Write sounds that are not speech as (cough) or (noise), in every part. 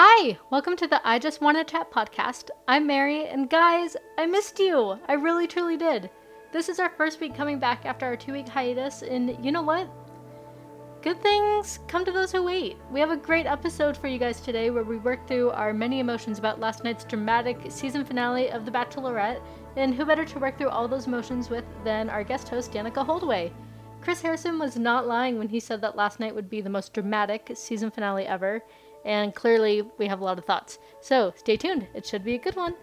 Hi, welcome to the I Just Wanna Chat podcast. I'm Mary, and guys, I missed you. I really truly did. This is our first week coming back after our two week hiatus, and you know what? Good things come to those who wait. We have a great episode for you guys today where we work through our many emotions about last night's dramatic season finale of The Bachelorette, and who better to work through all those emotions with than our guest host, Danica Holdaway. Chris Harrison was not lying when he said that last night would be the most dramatic season finale ever, and clearly we have a lot of thoughts. So stay tuned, it should be a good one.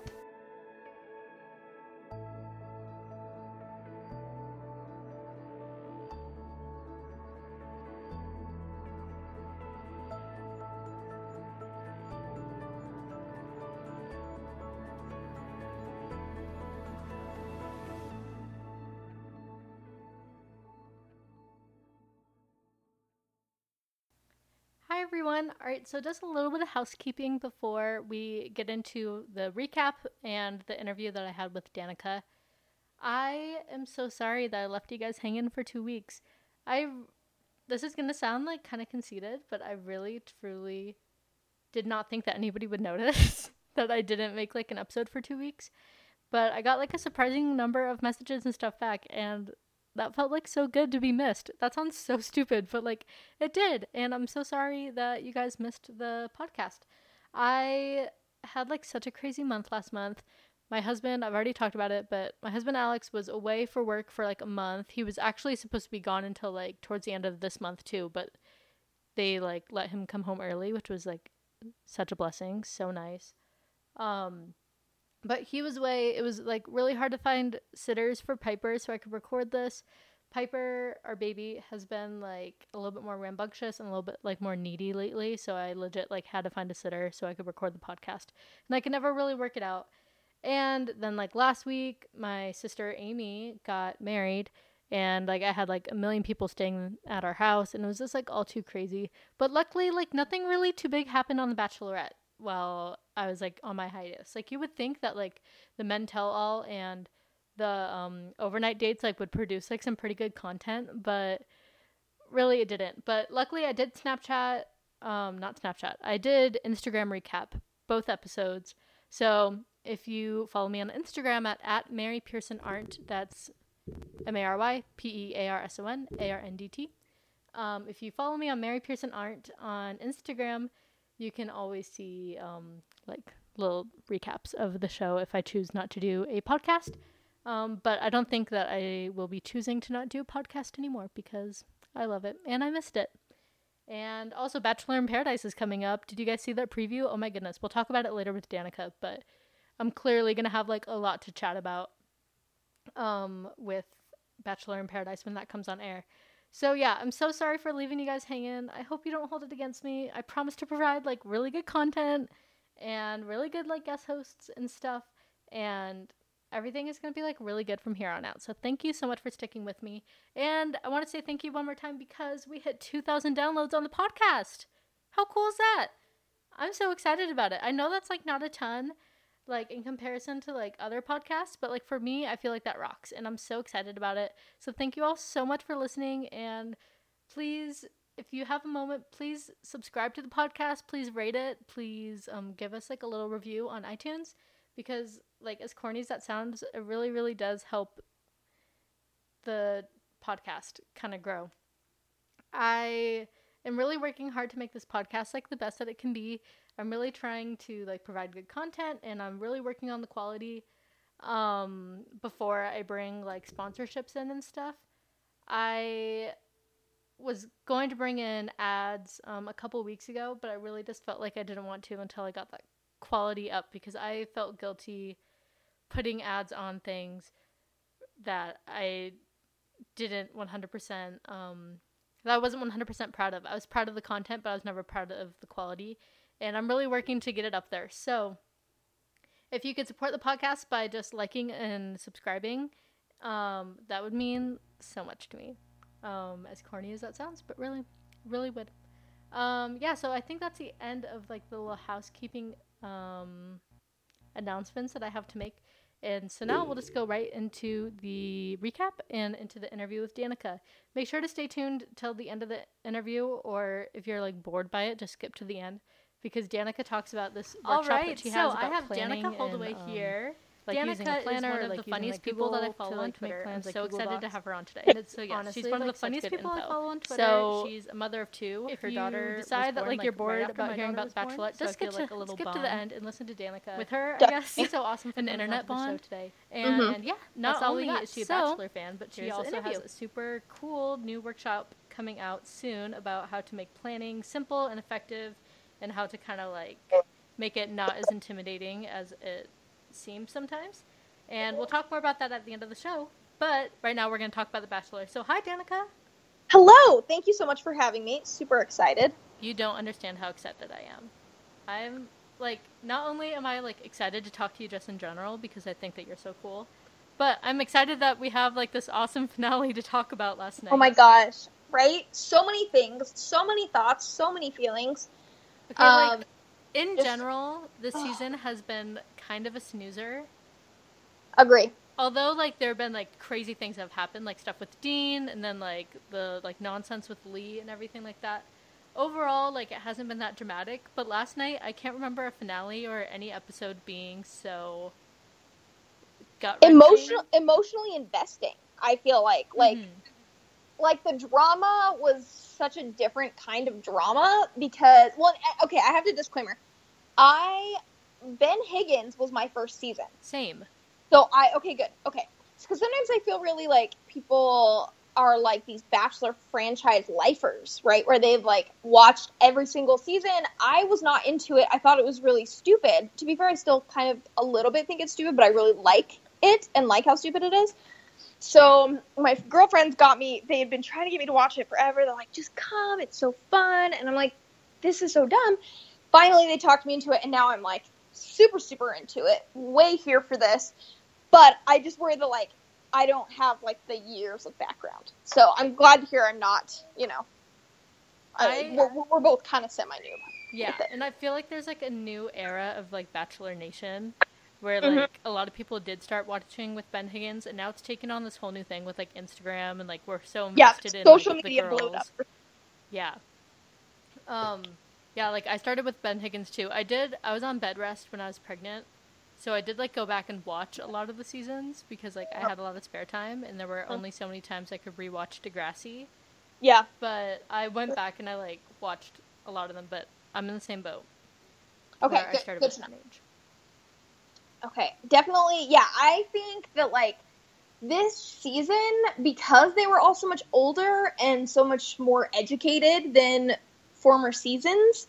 Hi everyone. All right, so just a little bit of housekeeping before we get into the recap and the interview that I had with Danica. I am so sorry that I left you guys hanging for 2 weeks. I this is going to sound like kind of conceited, but I really truly did not think that anybody would (laughs) notice (laughs) that I didn't make like an episode for 2 weeks. But I got like a surprising number of messages and stuff back and that felt like so good to be missed. That sounds so stupid, but like it did. And I'm so sorry that you guys missed the podcast. I had like such a crazy month last month. My husband, I've already talked about it, but my husband Alex was away for work for like a month. He was actually supposed to be gone until like towards the end of this month too, but they like let him come home early, which was like such a blessing, so nice. Um but he was away. It was like really hard to find sitters for Piper so I could record this. Piper, our baby, has been like a little bit more rambunctious and a little bit like more needy lately. So I legit like had to find a sitter so I could record the podcast. And I could never really work it out. And then like last week, my sister Amy got married and like I had like a million people staying at our house and it was just like all too crazy. But luckily like nothing really too big happened on the bachelorette while I was like on my hiatus. Like you would think that like the men tell all and the um overnight dates like would produce like some pretty good content, but really it didn't. But luckily I did Snapchat um not Snapchat. I did Instagram recap both episodes. So if you follow me on Instagram at, at Mary Pearson Arndt, that's M A R Y P E A R S O N A R N D T. Um, if you follow me on Mary Pearson Arndt on Instagram, you can always see um, like little recaps of the show if I choose not to do a podcast. Um, but I don't think that I will be choosing to not do a podcast anymore because I love it and I missed it. And also, Bachelor in Paradise is coming up. Did you guys see that preview? Oh my goodness. We'll talk about it later with Danica, but I'm clearly going to have like a lot to chat about um, with Bachelor in Paradise when that comes on air. So yeah, I'm so sorry for leaving you guys hanging. I hope you don't hold it against me. I promise to provide like really good content and really good like guest hosts and stuff and everything is going to be like really good from here on out. So thank you so much for sticking with me. And I want to say thank you one more time because we hit 2000 downloads on the podcast. How cool is that? I'm so excited about it. I know that's like not a ton like in comparison to like other podcasts, but like for me, I feel like that rocks and I'm so excited about it. So thank you all so much for listening and please if you have a moment, please subscribe to the podcast, please rate it, please um give us like a little review on iTunes because like as corny as that sounds, it really really does help the podcast kind of grow. I am really working hard to make this podcast like the best that it can be. I'm really trying to like provide good content and I'm really working on the quality um before I bring like sponsorships in and stuff. I was going to bring in ads um, a couple weeks ago, but I really just felt like I didn't want to until I got that quality up because I felt guilty putting ads on things that I didn't 100% um that I wasn't 100% proud of. I was proud of the content, but I was never proud of the quality and I'm really working to get it up there. So, if you could support the podcast by just liking and subscribing, um, that would mean so much to me. Um, as corny as that sounds, but really, really would. Um, yeah, so I think that's the end of like the little housekeeping um, announcements that I have to make. And so now we'll just go right into the recap and into the interview with Danica. Make sure to stay tuned till the end of the interview, or if you're like bored by it, just skip to the end because Danica talks about this All workshop right, that she has. so has I have planning Danica Holdaway and, um, here. Like Danica using a planner, is one of like the using, funniest like, people that I follow to, on like, make Twitter. plans, I'm like, so Google excited to have her on today. And it's so yeah, Honestly, she's one of the funniest good people I follow on Twitter. So, she's a mother of two. if her you daughter decide was that, like, you're bored after about hearing about was The Bachelorette, just I feel skip like to- a little skip to the end and listen to Danica with her. I guess it's so awesome for An the internet the bond. today. And, Mhm. yeah, Not not only only is she a Bachelor fan, but she also has a super cool new workshop coming out soon about how to make planning simple and effective, and how to kind of like make it not as intimidating as it seems sometimes. And we'll talk more about that at the end of the show. But right now we're going to talk about The Bachelor. So hi, Danica. Hello. Thank you so much for having me. Super excited. You don't understand how excited I am. I'm like, not only am I like excited to talk to you just in general because I think that you're so cool, but I'm excited that we have like this awesome (laughs) finale to talk about last night. Oh my gosh. Right? So many things, so many thoughts, so many feelings. Okay, Um, like in just- general, this (sighs) season has been kind of a snoozer. Agree. Although like there have been like crazy things that have happened, like stuff with Dean, and then like the like nonsense with Lee and everything like that. Overall, like it hasn't been that dramatic. But last night, I can't remember a finale or any episode being so gut Emotional emotionally investing. I feel like like Mhm. like the drama was such a different kind of drama because well okay, I have to disclaimer. I Ben Higgins was my first season. same. So I okay, good. Okay. Because sometimes I feel really like people are like these Bachelor franchise lifers, right? Where they've like watched every single season. I was not into it. I thought it was really stupid. To be fair, I still kind of a little bit think it's stupid, but I really like it and like how stupid it is. So my girlfriends got me. They had been trying to get me to watch it forever. They're like, "Just come, it's so fun," and I'm like, "This is so dumb." Finally, they talked me into it, and now I'm like super, super into it. Way here for this, but I just worry that like I don't have like the years of background. So I'm glad to hear I'm not. You know, I, I- we're, we're both kind of semi new. Yeah, and I feel like there's like a new era of like Bachelor Nation where Mhm. like a lot of people did start watching with Ben Higgins and now it's taken on this whole new thing with like Instagram and like we're so Yeah, invested in social like, media the blew girls. it up. Yeah. Um yeah, like I started with Ben Higgins too. I did I was on bed rest when I was pregnant. So I did like go back and watch a lot of the seasons because like I oh. had a lot of spare time and there were Oh. only so many times I could rewatch Degrassi. Yeah. But I went back and I like watched a lot of them, but I'm in the same boat. Okay. where I Good, started good with know. Teenage. Okay, definitely. Yeah, I think that like this season, because they were all so much older and so much more educated than former seasons,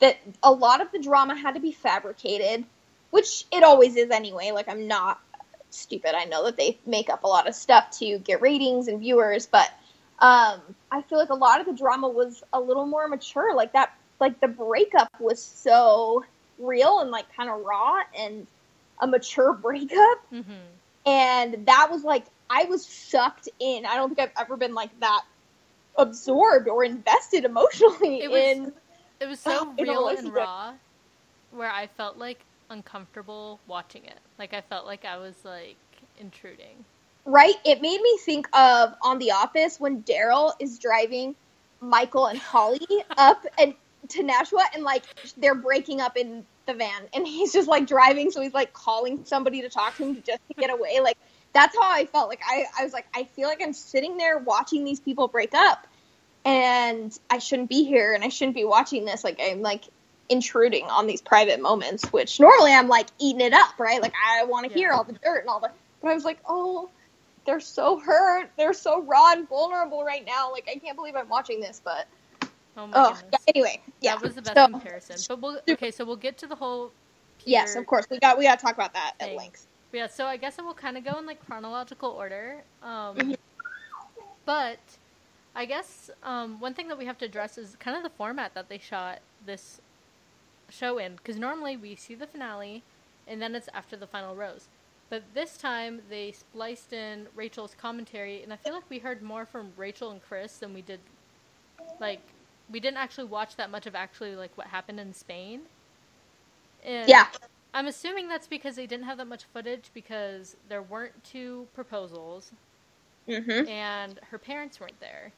that a lot of the drama had to be fabricated, which it always is anyway. Like, I'm not stupid. I know that they make up a lot of stuff to get ratings and viewers, but um, I feel like a lot of the drama was a little more mature. Like, that, like, the breakup was so real and, like, kind of raw and a mature (laughs) breakup Mm-hmm. and that was like I was sucked in. I don't think I've ever been like that absorbed or invested emotionally It was- in It was so (laughs) a real and raw, where I felt like uncomfortable watching it. Like I felt like I was like intruding. right. It made me think of on The Office when Darryl is driving Michael and Holly (laughs) up and to Nashua and like they're breaking up in the van and he's just like driving so he's like calling somebody to talk to him just to get away like that's how I felt like I, I was like I feel like I'm sitting there watching these people break up and I shouldn't be here and I shouldn't be watching this like I'm like intruding on these private moments which normally I'm like eating it up right like I want to Yeah. hear all the dirt and all the but I was like oh they're so hurt they're so raw and vulnerable right now like I can't believe I'm watching this but Oh my oh goodness. yeah, anyway yeah That was the best So- comparison. But we'll okay, so we'll get to the whole yes of course we got we got to talk about that at length Yeah, so I guess it will kind of go in like chronological order. Um, Mhm. But I guess um, one thing that we have to address is kind of the format that they shot this show in. Because normally we see the finale and then it's after the final rose. But this time they spliced in Rachel's commentary, and I feel like we heard more from Rachel and Chris than we did. Like, we didn't actually watch that much of actually like what happened in Spain. And yeah I'm assuming that's because they didn't have that much footage because there weren't two proposals mm-hmm. and her parents weren't there.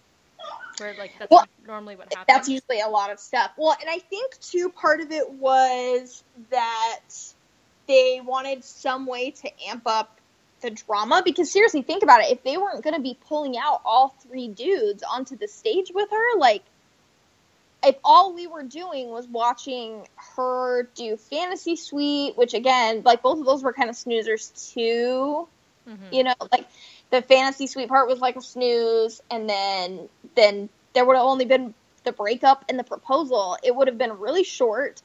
Where like that's Well, normally what happens. That's usually a lot of stuff. Well, and I think too part of it was that they wanted some way to amp up the drama because seriously, think about it. If they weren't going to be pulling out all three dudes onto the stage with her, like if all we were doing was watching her do fantasy suite, which again, like both of those were kind of snoozers too. Mhm. You know, like the fantasy suite part was like a snooze, and then then there would have only been the breakup and the proposal. It would have been really short,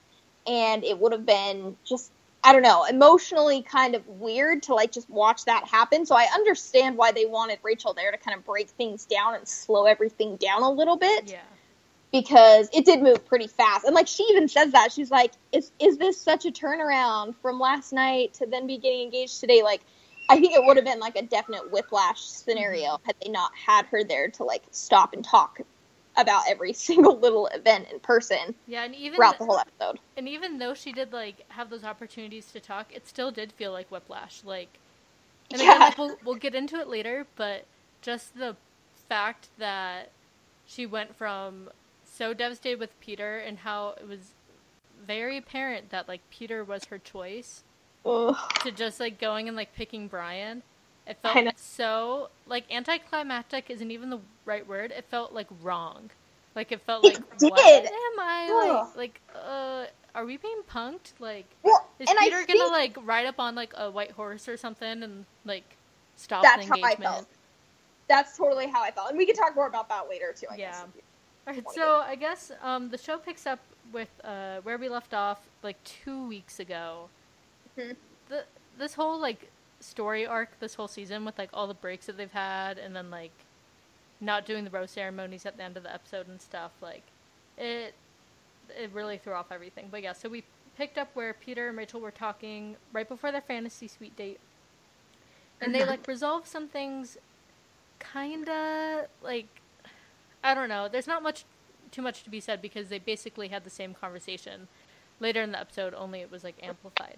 and it would have been just I don't know, emotionally kind of weird to like just watch that happen. So I understand why they wanted Rachel there to kind of break things down and slow everything down a little bit Yeah. because it did move pretty fast. And like she even says that she's like, "Is is this such a turnaround from last night to then be getting engaged today?" Like, I think it would have been like a definite whiplash scenario mm-hmm. had they not had her there to like stop and talk about every (laughs) single little event in person Yeah, and even throughout the whole episode. and even though she did like have those opportunities to talk, it still did feel like whiplash. Like, and again, Yeah. like we'll we'll get into it later, but just the fact that she went from so devastated with Peter and how it was very apparent that like Peter was her choice Ugh. to just like going and like picking Bryan. It felt so like anticlimactic isn't even the right word. It felt like wrong. Like it felt It like did. what am I like like uh are we being punked? Like Well, is Peter I gonna think like ride up on like a white horse or something and like stop that's the how I engagement? felt. That's totally how I felt, and we can talk more about that later too. I Yeah. guess. Alright, so I guess um, the show picks up with uh, where we left off like two weeks ago. Mhm. The this whole like story arc, this whole season with like all the breaks that they've had, and then like not doing the rose ceremonies at the end of the episode and stuff. Like it, it really threw off everything. But yeah, so we picked up where Peter and Rachel were talking right before their fantasy suite date, and they like (laughs) resolve some things, kinda like I don't know. There's not much too much to be said because they basically had the same conversation later in the episode, only it was like amplified.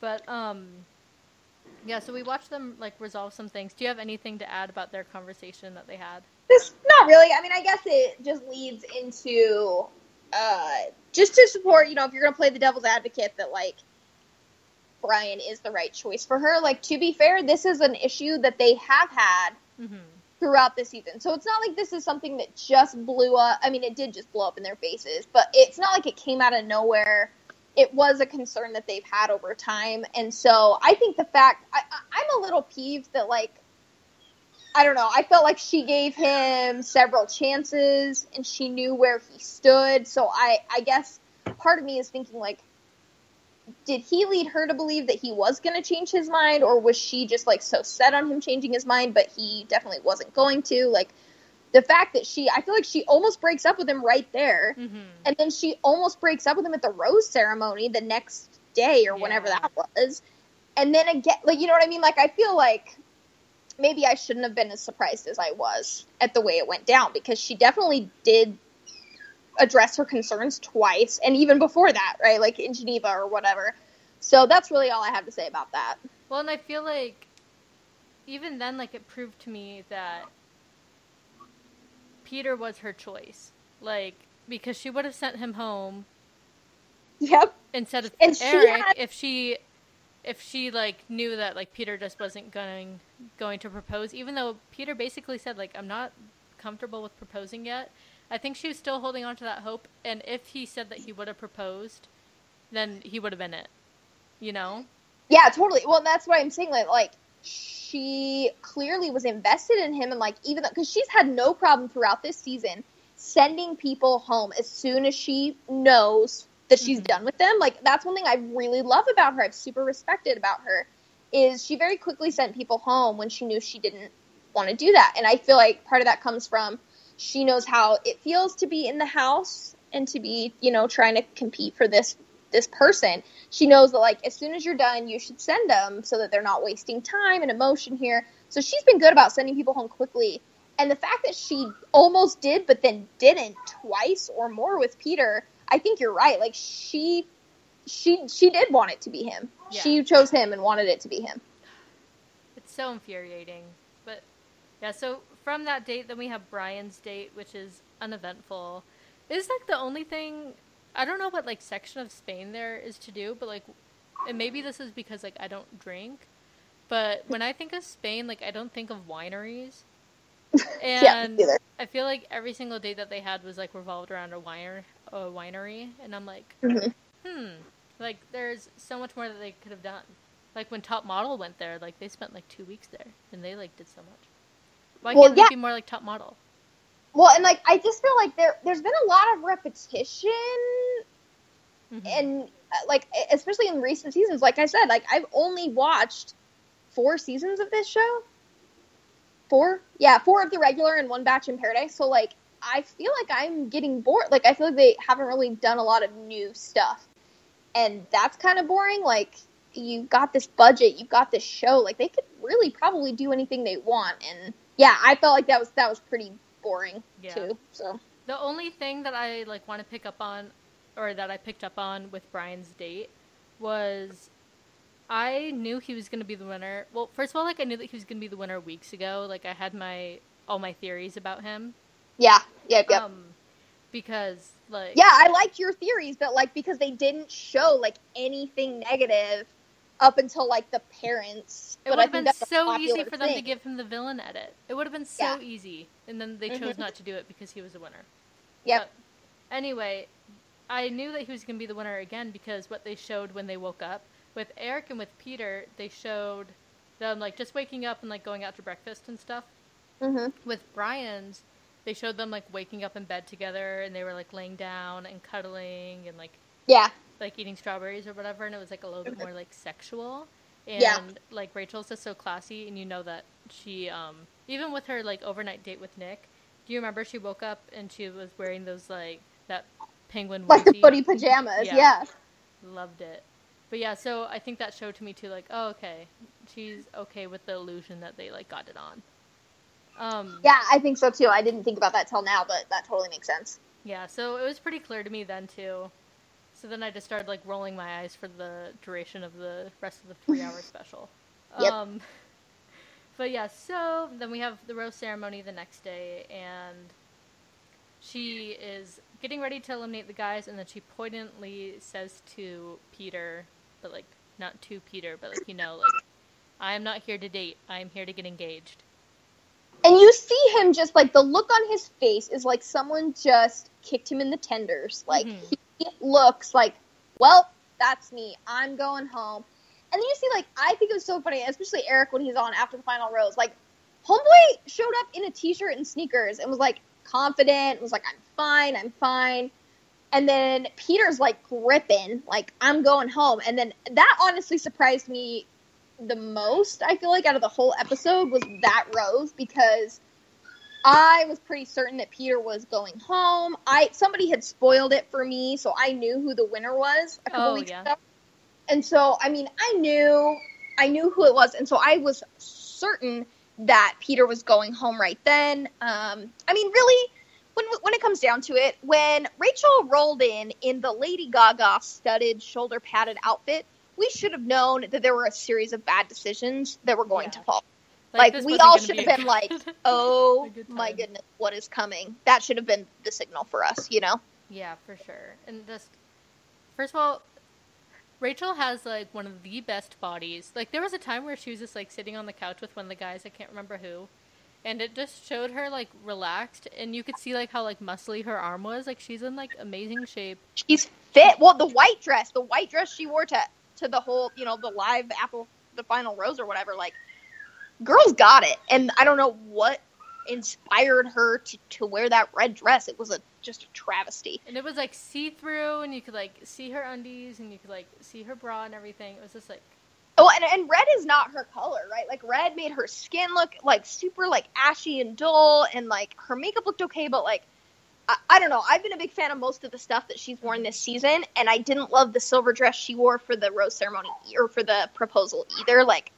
But um yeah, so we watched them like resolve some things. Do you have anything to add about their conversation that they had? This not really. I mean, I guess it just leads into uh, just to support. You know, if you're gonna play the devil's advocate, that like Bryan is the right choice for her. Like to be fair, this is an issue that they have had Mm-hmm. throughout the season. So it's not like this is something that just blew up. I mean, it did just blow up in their faces, but it's not like it came out of nowhere. It was a concern that they've had over time, and so I think the fact I, I'm a little peeved that like I don't know. I felt like she gave him several chances, and she knew where he stood. So I I guess part of me is thinking like did he lead her to believe that he was going to change his mind or was she just like so set on him changing his mind but he definitely wasn't going to like the fact that she i feel like she almost breaks up with him right there. Mm-hmm. and then she almost breaks up with him at the rose ceremony the next day or whenever that was. And then again like you know what i mean? Like i feel like maybe i shouldn't have been as surprised as i was at the way it went down because she definitely did address her concerns twice and even before that right? Like in geneva or whatever. So that's really all i have to say about that. Well, and I feel like even then, like it proved to me that Peter was her choice. Like because she would have sent him home yep instead of And she had- if she if she like knew that like Peter just wasn't going going to propose even though Peter basically said like I'm not comfortable with proposing yet I think she was still holding on to that hope and if he said that he would have proposed then he would have been it you know Yeah, totally. Well, that's what I'm saying. Like, like she clearly was invested in him, and like even because she's had no problem throughout this season sending people home as soon as she knows that she's Mhm. done with them. Like that's one thing I really love about her. I've super respected about her is she very quickly sent people home when she knew she didn't want to do that, and I feel like part of that comes from she knows how it feels to be in the house and to be you know trying to compete for this this person she knows that like as soon as you're done you should send them so that they're not wasting time and emotion here so she's been good about sending people home quickly and the fact that she almost did but then didn't twice or more with peter i think you're right like she she she did want it to be him Yeah. she chose him and wanted it to be him It's so infuriating. But yeah, so from that date, then we have Bryan's date, which is uneventful. It's like the only thing. I don't know what like section of Spain there is to do, but like, and maybe this is because like I don't drink, but (laughs) when I think of Spain, like I don't think of wineries. (laughs) And yeah, I feel like every single date that they had was like revolved around a winer, a winery, and I'm like, hmm hmm, like there's so much more that they could have done. Like when Top Model went there, like they spent like two weeks there, and they like did so much. Why Well, can't yeah. they be more like Top Model? Well, and like I just feel like there there's been a lot of repetition Mhm. and uh, like especially in recent seasons. Like i said like i've only watched four seasons of this show. Four? Yeah four of the regular and one batch in paradise. So like i feel like i'm getting bored. Like i feel like they haven't really done a lot of new stuff. And that's kind of boring. Like you've got this budget. You've got this show. Like they could really probably do anything they want. And yeah i felt like that was that was pretty boring Yeah. too so The only thing that I like want to pick up on, or that I picked up on with Bryan's date, was I knew he was going to be the winner. Well, first of all, like I knew that he was going to be the winner weeks ago. Like I had my all my theories about him. yeah yep yep Um, because like Yeah, I liked your theories, but like because they didn't show like anything negative up until like the parents. It would have been so easy for them to give him the villain edit. It would have been so Yeah. easy, and then they chose Mhm. not to do it because he was a winner. Yep. But anyway, I knew that he was going to be the winner again because what they showed when they woke up with Eric and with Peter, they showed them like just waking up and like going out to breakfast and stuff. Mhm. With Bryan's, they showed them like waking up in bed together and they were like laying down and cuddling and like Yeah, like eating strawberries or whatever, and it was like a little bit more like sexual. And Yeah. like Rachel's just so classy, and you know that she, um, even with her like overnight date with Nick, do you remember she woke up and she was wearing those like that penguin like the footy pajamas. Yeah. Yeah. Loved it. But yeah, so I think that showed to me too, like, oh okay, she's okay with the illusion that they like got it on. Um, yeah, I think so too. I didn't think about that till now, but that totally makes sense. Yeah, so it was pretty clear to me then too. So then I just started like rolling my eyes for the duration of the rest of the three hour (laughs) special. Yep. Um but yeah, so then we have the rose ceremony the next day and she is getting ready to eliminate the guys and then she poignantly says to Peter, but like not to Peter, but like you know, like I am not here to date. I am here to get engaged. And you see him just like the look on his face is like someone just kicked him in the tenders. Like Mhm. he looks like, well, that's me. I'm going home. And then you see like I think it was so funny, especially Eric when he's on after the final rose. Like Homeboy showed up in a t-shirt and sneakers and was like confident. Was like, I'm fine. I'm fine. And then Peter's like gripping, like I'm going home. And then that honestly surprised me the most. I feel like out of the whole episode was that rose because I was pretty certain that Peter was going home. I somebody had spoiled it for me, so I knew who the winner was a couple Oh, weeks yeah. ago. And so, I mean, I knew, I knew who it was, and so I was certain that Peter was going home right then. Um, I mean, really, when when it comes down to it, when Rachel rolled in in the Lady Gaga studded, shoulder padded outfit, we should have known that there were a series of bad decisions that were going Yeah. to fall. Like, this we all should have a been like, (laughs) "Oh my goodness, what is coming?" That should have been the signal for us, you know. Yeah, for sure. And just first of all, Rachel has like one of the best bodies. Like there was a time where she was just like sitting on the couch with one of the guys, I can't remember who. And it just showed her like relaxed and you could see like how like muscly her arm was. Like she's in like amazing shape. She's fit. Well, the white dress, the white dress she wore to to the whole, you know, the live Apple, the final rose or whatever. Like, girls got it, and I don't know what inspired her to to wear that red dress. It was a just a travesty. And it was like see through and you could like see her undies and you could like see her bra and everything. It was just like Oh, and, and red is not her color, right? Like red made her skin look like super like ashy and dull, and like her makeup looked okay, but like I, I don't know. I've been a big fan of most of the stuff that she's worn mm-hmm. this season, and I didn't love the silver dress she wore for the rose ceremony or for the proposal either. Like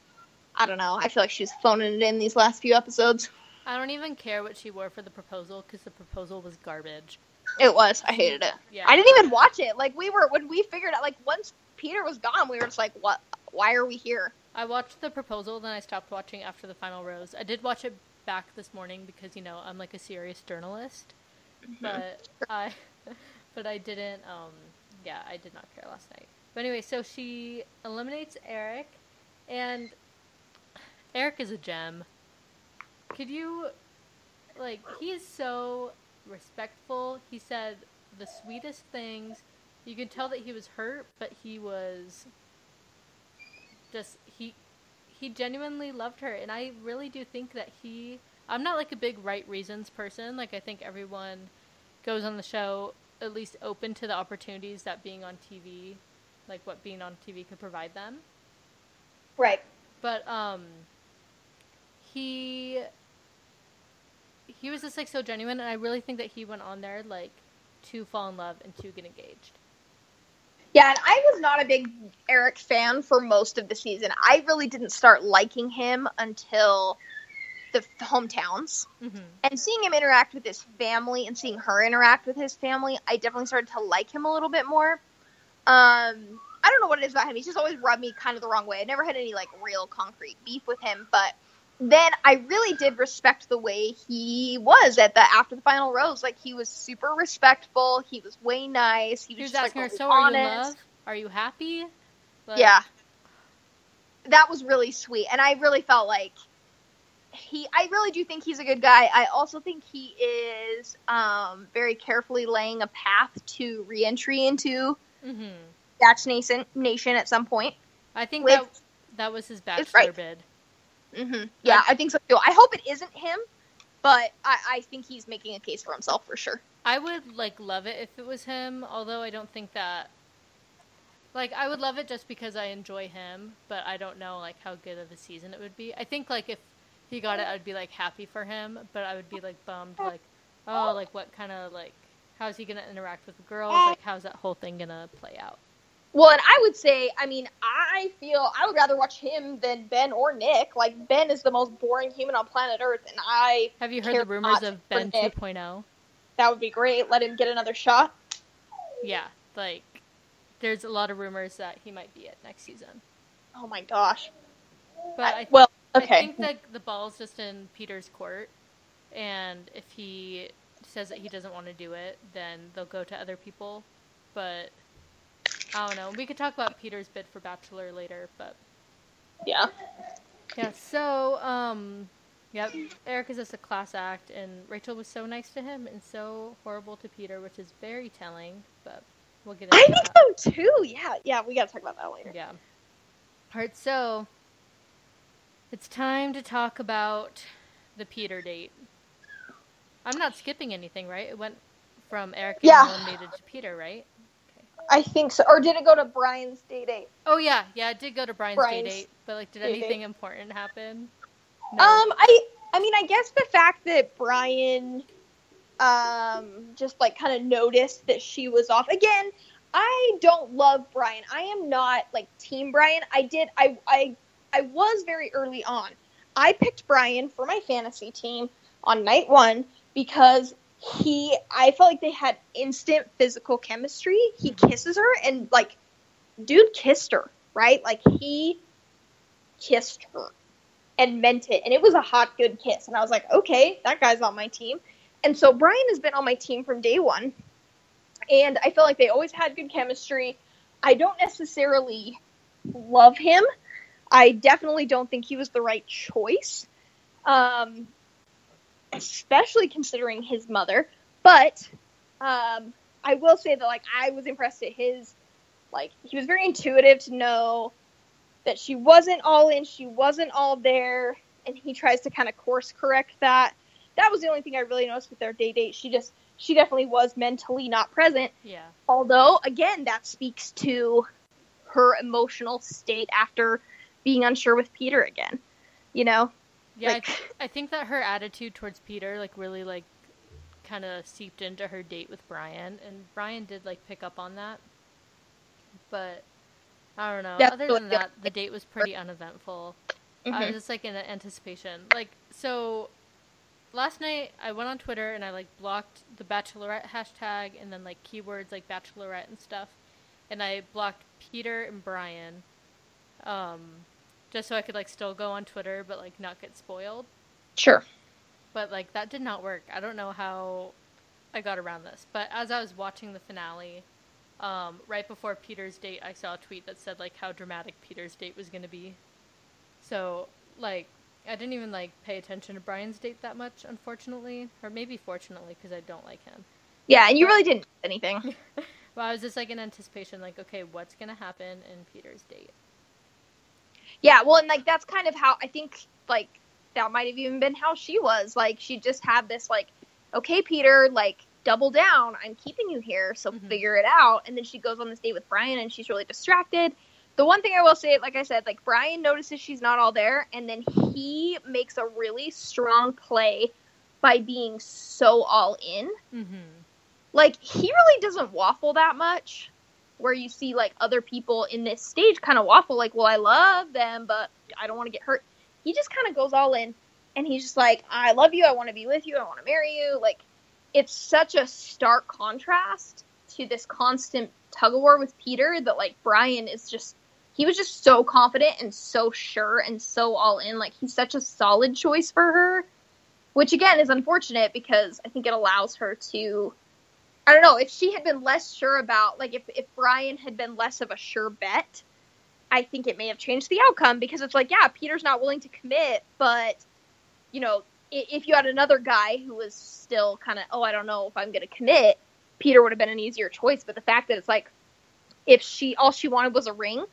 I don't know. I feel like she's phoning it in these last few episodes. I don't even care what she wore for the proposal because the proposal was garbage. It was. I hated it. Yeah. I didn't even watch it. Like we were when we figured out. Like once Peter was gone, we were just like, what? Why are we here? I watched the proposal, then I stopped watching after the final rose. I did watch it back this morning because you know I'm like a serious journalist, Mm-hmm. but I, (laughs) but I didn't. Um, yeah, I did not care last night. But anyway, so she eliminates Eric, and Eric is a gem. Could you, like, he is so respectful. He said the sweetest things. You could tell that he was hurt, but he was just he he genuinely loved her and I really do think that he I'm not like a big right reasons person. Like I think everyone goes on the show at least open to the opportunities that being on TV, like what being on TV could provide them. Right. But um he he was just like so genuine and I really think that he went on there like to fall in love and to get engaged. Yeah, and I was not a big Eric fan for most of the season. I really didn't start liking him until the hometowns. Mm-hmm. And seeing him interact with his family and seeing her interact with his family, I definitely started to like him a little bit more. Um, I don't know what it is about him. He's just always rubbed me kind of the wrong way. I never had any like real concrete beef with him, but then I really did respect the way he was at the after the final rose. Like he was super respectful. He was way nice. He was, He was just, asking like, her, "So are you in honest. love? Are you happy?" Like, Yeah. That was really sweet. And I really felt like he I really do think he's a good guy. I also think he is um, very carefully laying a path to reentry into Mm-hmm. Nation Nation at some point. I think With- that that was his bachelor right. bid. Hmm Yeah, I think so too. I hope it isn't him, but I, I think he's making a case for himself for sure. I would like love it if it was him, although I don't think that. Like I would love it just because I enjoy him, but I don't know like how good of a season it would be. I think like if he got it, I'd be like happy for him, but I would be like bummed, like oh, like what kind of like how's he gonna interact with the girls? Like how's that whole thing gonna play out? Well, and I would say, I mean, I feel I would rather watch him than Ben or Nick. Like Ben is the most boring human on planet Earth, and I Have you heard the rumors of Ben Nick. 2.0? that would be great. Let him get another shot. Yeah, like there's a lot of rumors that he might be it next season. Oh my gosh. But I- I, well, I think that the ball's just in Peter's court, and if he says that he doesn't want to do it, then they'll go to other people. But I don't know. We could talk about Peter's bid for Bachelor later, but yeah. yeah. So, um, yep. Eric is just a class act, and Rachel was so nice to him and so horrible to Peter, which is very telling. But we'll get into it. I think that. so too. Yeah, yeah. We gotta talk about that later. Yeah. All right, so it's time to talk about the Peter date. I'm not skipping anything, right? It went from Eric Yeah. eliminated to Peter, right? I think so. Or did it go to Bryan's day date? Oh yeah, yeah, it did go to Bryan's, Bryan's day date, but like, did anything date. important happen? No. Um, I, I mean, I guess the fact that Bryan, um, just like kind of noticed that she was off again. I don't love Bryan. I am not like Team Bryan. I did. I, I, I was very early on. I picked Bryan for my fantasy team on night one because he. I felt like they had instant physical chemistry. He kisses her and like, dude kissed her, right? Like he kissed her and meant it. And it was a hot, good kiss. And I was like, okay, that guy's on my team. And so Bryan has been on my team from day one. And I feel like they always had good chemistry. I don't necessarily love him. I definitely don't think he was the right choice. Um, especially considering his mother. But um, I will say that like I was impressed at his like he was very intuitive to know that she wasn't all in, she wasn't all there, and he tries to kind of course correct that. That was the only thing I really noticed with their day date. She just she definitely was mentally not present. yeah, Although again, that speaks to her emotional state after being unsure with Peter again. You know? Yeah. I, th- I think that her attitude towards Peter, like, really like kind of seeped into her date with Bryan, and Bryan did like pick up on that. But I don't know. Other than that, the date was pretty uneventful. I Mhm. was just like in anticipation. Like so last night I went on Twitter and I like blocked the bachelorette hashtag and then like keywords like bachelorette and stuff. And I blocked Peter and Bryan. Um just so I could like still go on Twitter but like not get spoiled. Sure. but like that did not work. I don't know how I got around this, but as I was watching the finale, um, right before Peter's date, I saw a tweet that said like how dramatic Peter's date was going to be. So like I didn't even like pay attention to Bryan's date that much, unfortunately, or maybe fortunately because I don't like him. Yeah, and you really didn't anything. (laughs) well, I was just like in anticipation, like okay, what's gonna happen in Peter's date? Yeah, well, and like that's kind of how I think like that might have even been how she was. Like she just had this like, okay, Peter, like double down. I'm keeping you here, so Mhm. figure it out. And then she goes on this date with Bryan, and she's really distracted. The one thing I will say, like I said, like Bryan notices she's not all there, and then he makes a really strong play by being so all in. Mm-hmm. Like he really doesn't waffle that much. Where you see like other people in this stage kind of waffle, like, well, I love them, but I don't want to get hurt. He just kind of goes all in, and he's just like, I love you, I want to be with you, I want to marry you. Like, it's such a stark contrast to this constant tug of war with Peter that like Bryan is just he was just so confident and so sure and so all in. Like he's such a solid choice for her, which again is unfortunate because I think it allows her to. I don't know if she had been less sure about like if if Bryan had been less of a sure bet, I think it may have changed the outcome because it's like yeah Peter's not willing to commit, but you know if you had another guy who was still kind of oh I don't know if I'm going to commit, Peter would have been an easier choice. But the fact that it's like if she all she wanted was a ring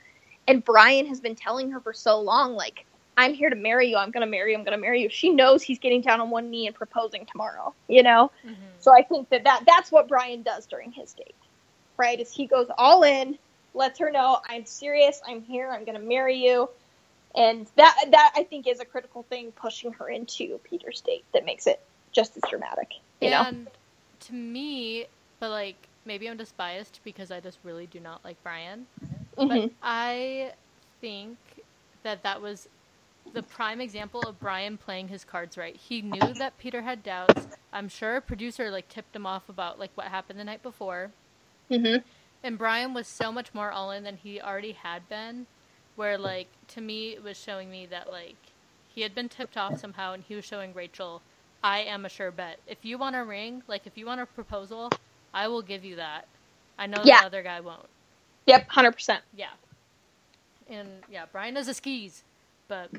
and Bryan has been telling her for so long, like, I'm here to marry you, I'm gonna marry you, I'm gonna marry you. She knows he's getting down on one knee and proposing tomorrow, you know? Mm-hmm. So I think that, that that's what Bryan does during his date. Right? Is he goes all in, lets her know, I'm serious, I'm here, I'm gonna marry you. And that that I think is a critical thing pushing her into Peter's date that makes it just as dramatic. You know? and to me, but like maybe I'm just biased because I just really do not like Bryan. Mhm. But I think that that was the prime example of Bryan playing his cards right. He knew that Peter had doubts. I'm sure a producer like tipped him off about like what happened the night before. Mm-hmm. And Bryan was so much more all in than he already had been. Where like to me it was showing me that like he had been tipped off somehow and he was showing Rachel, I am a sure bet. If you want a ring, like if you want a proposal, I will give you that. I know Yeah. the other guy won't. Yep, hundred percent. Yeah. And yeah, Bryan knows the skis, but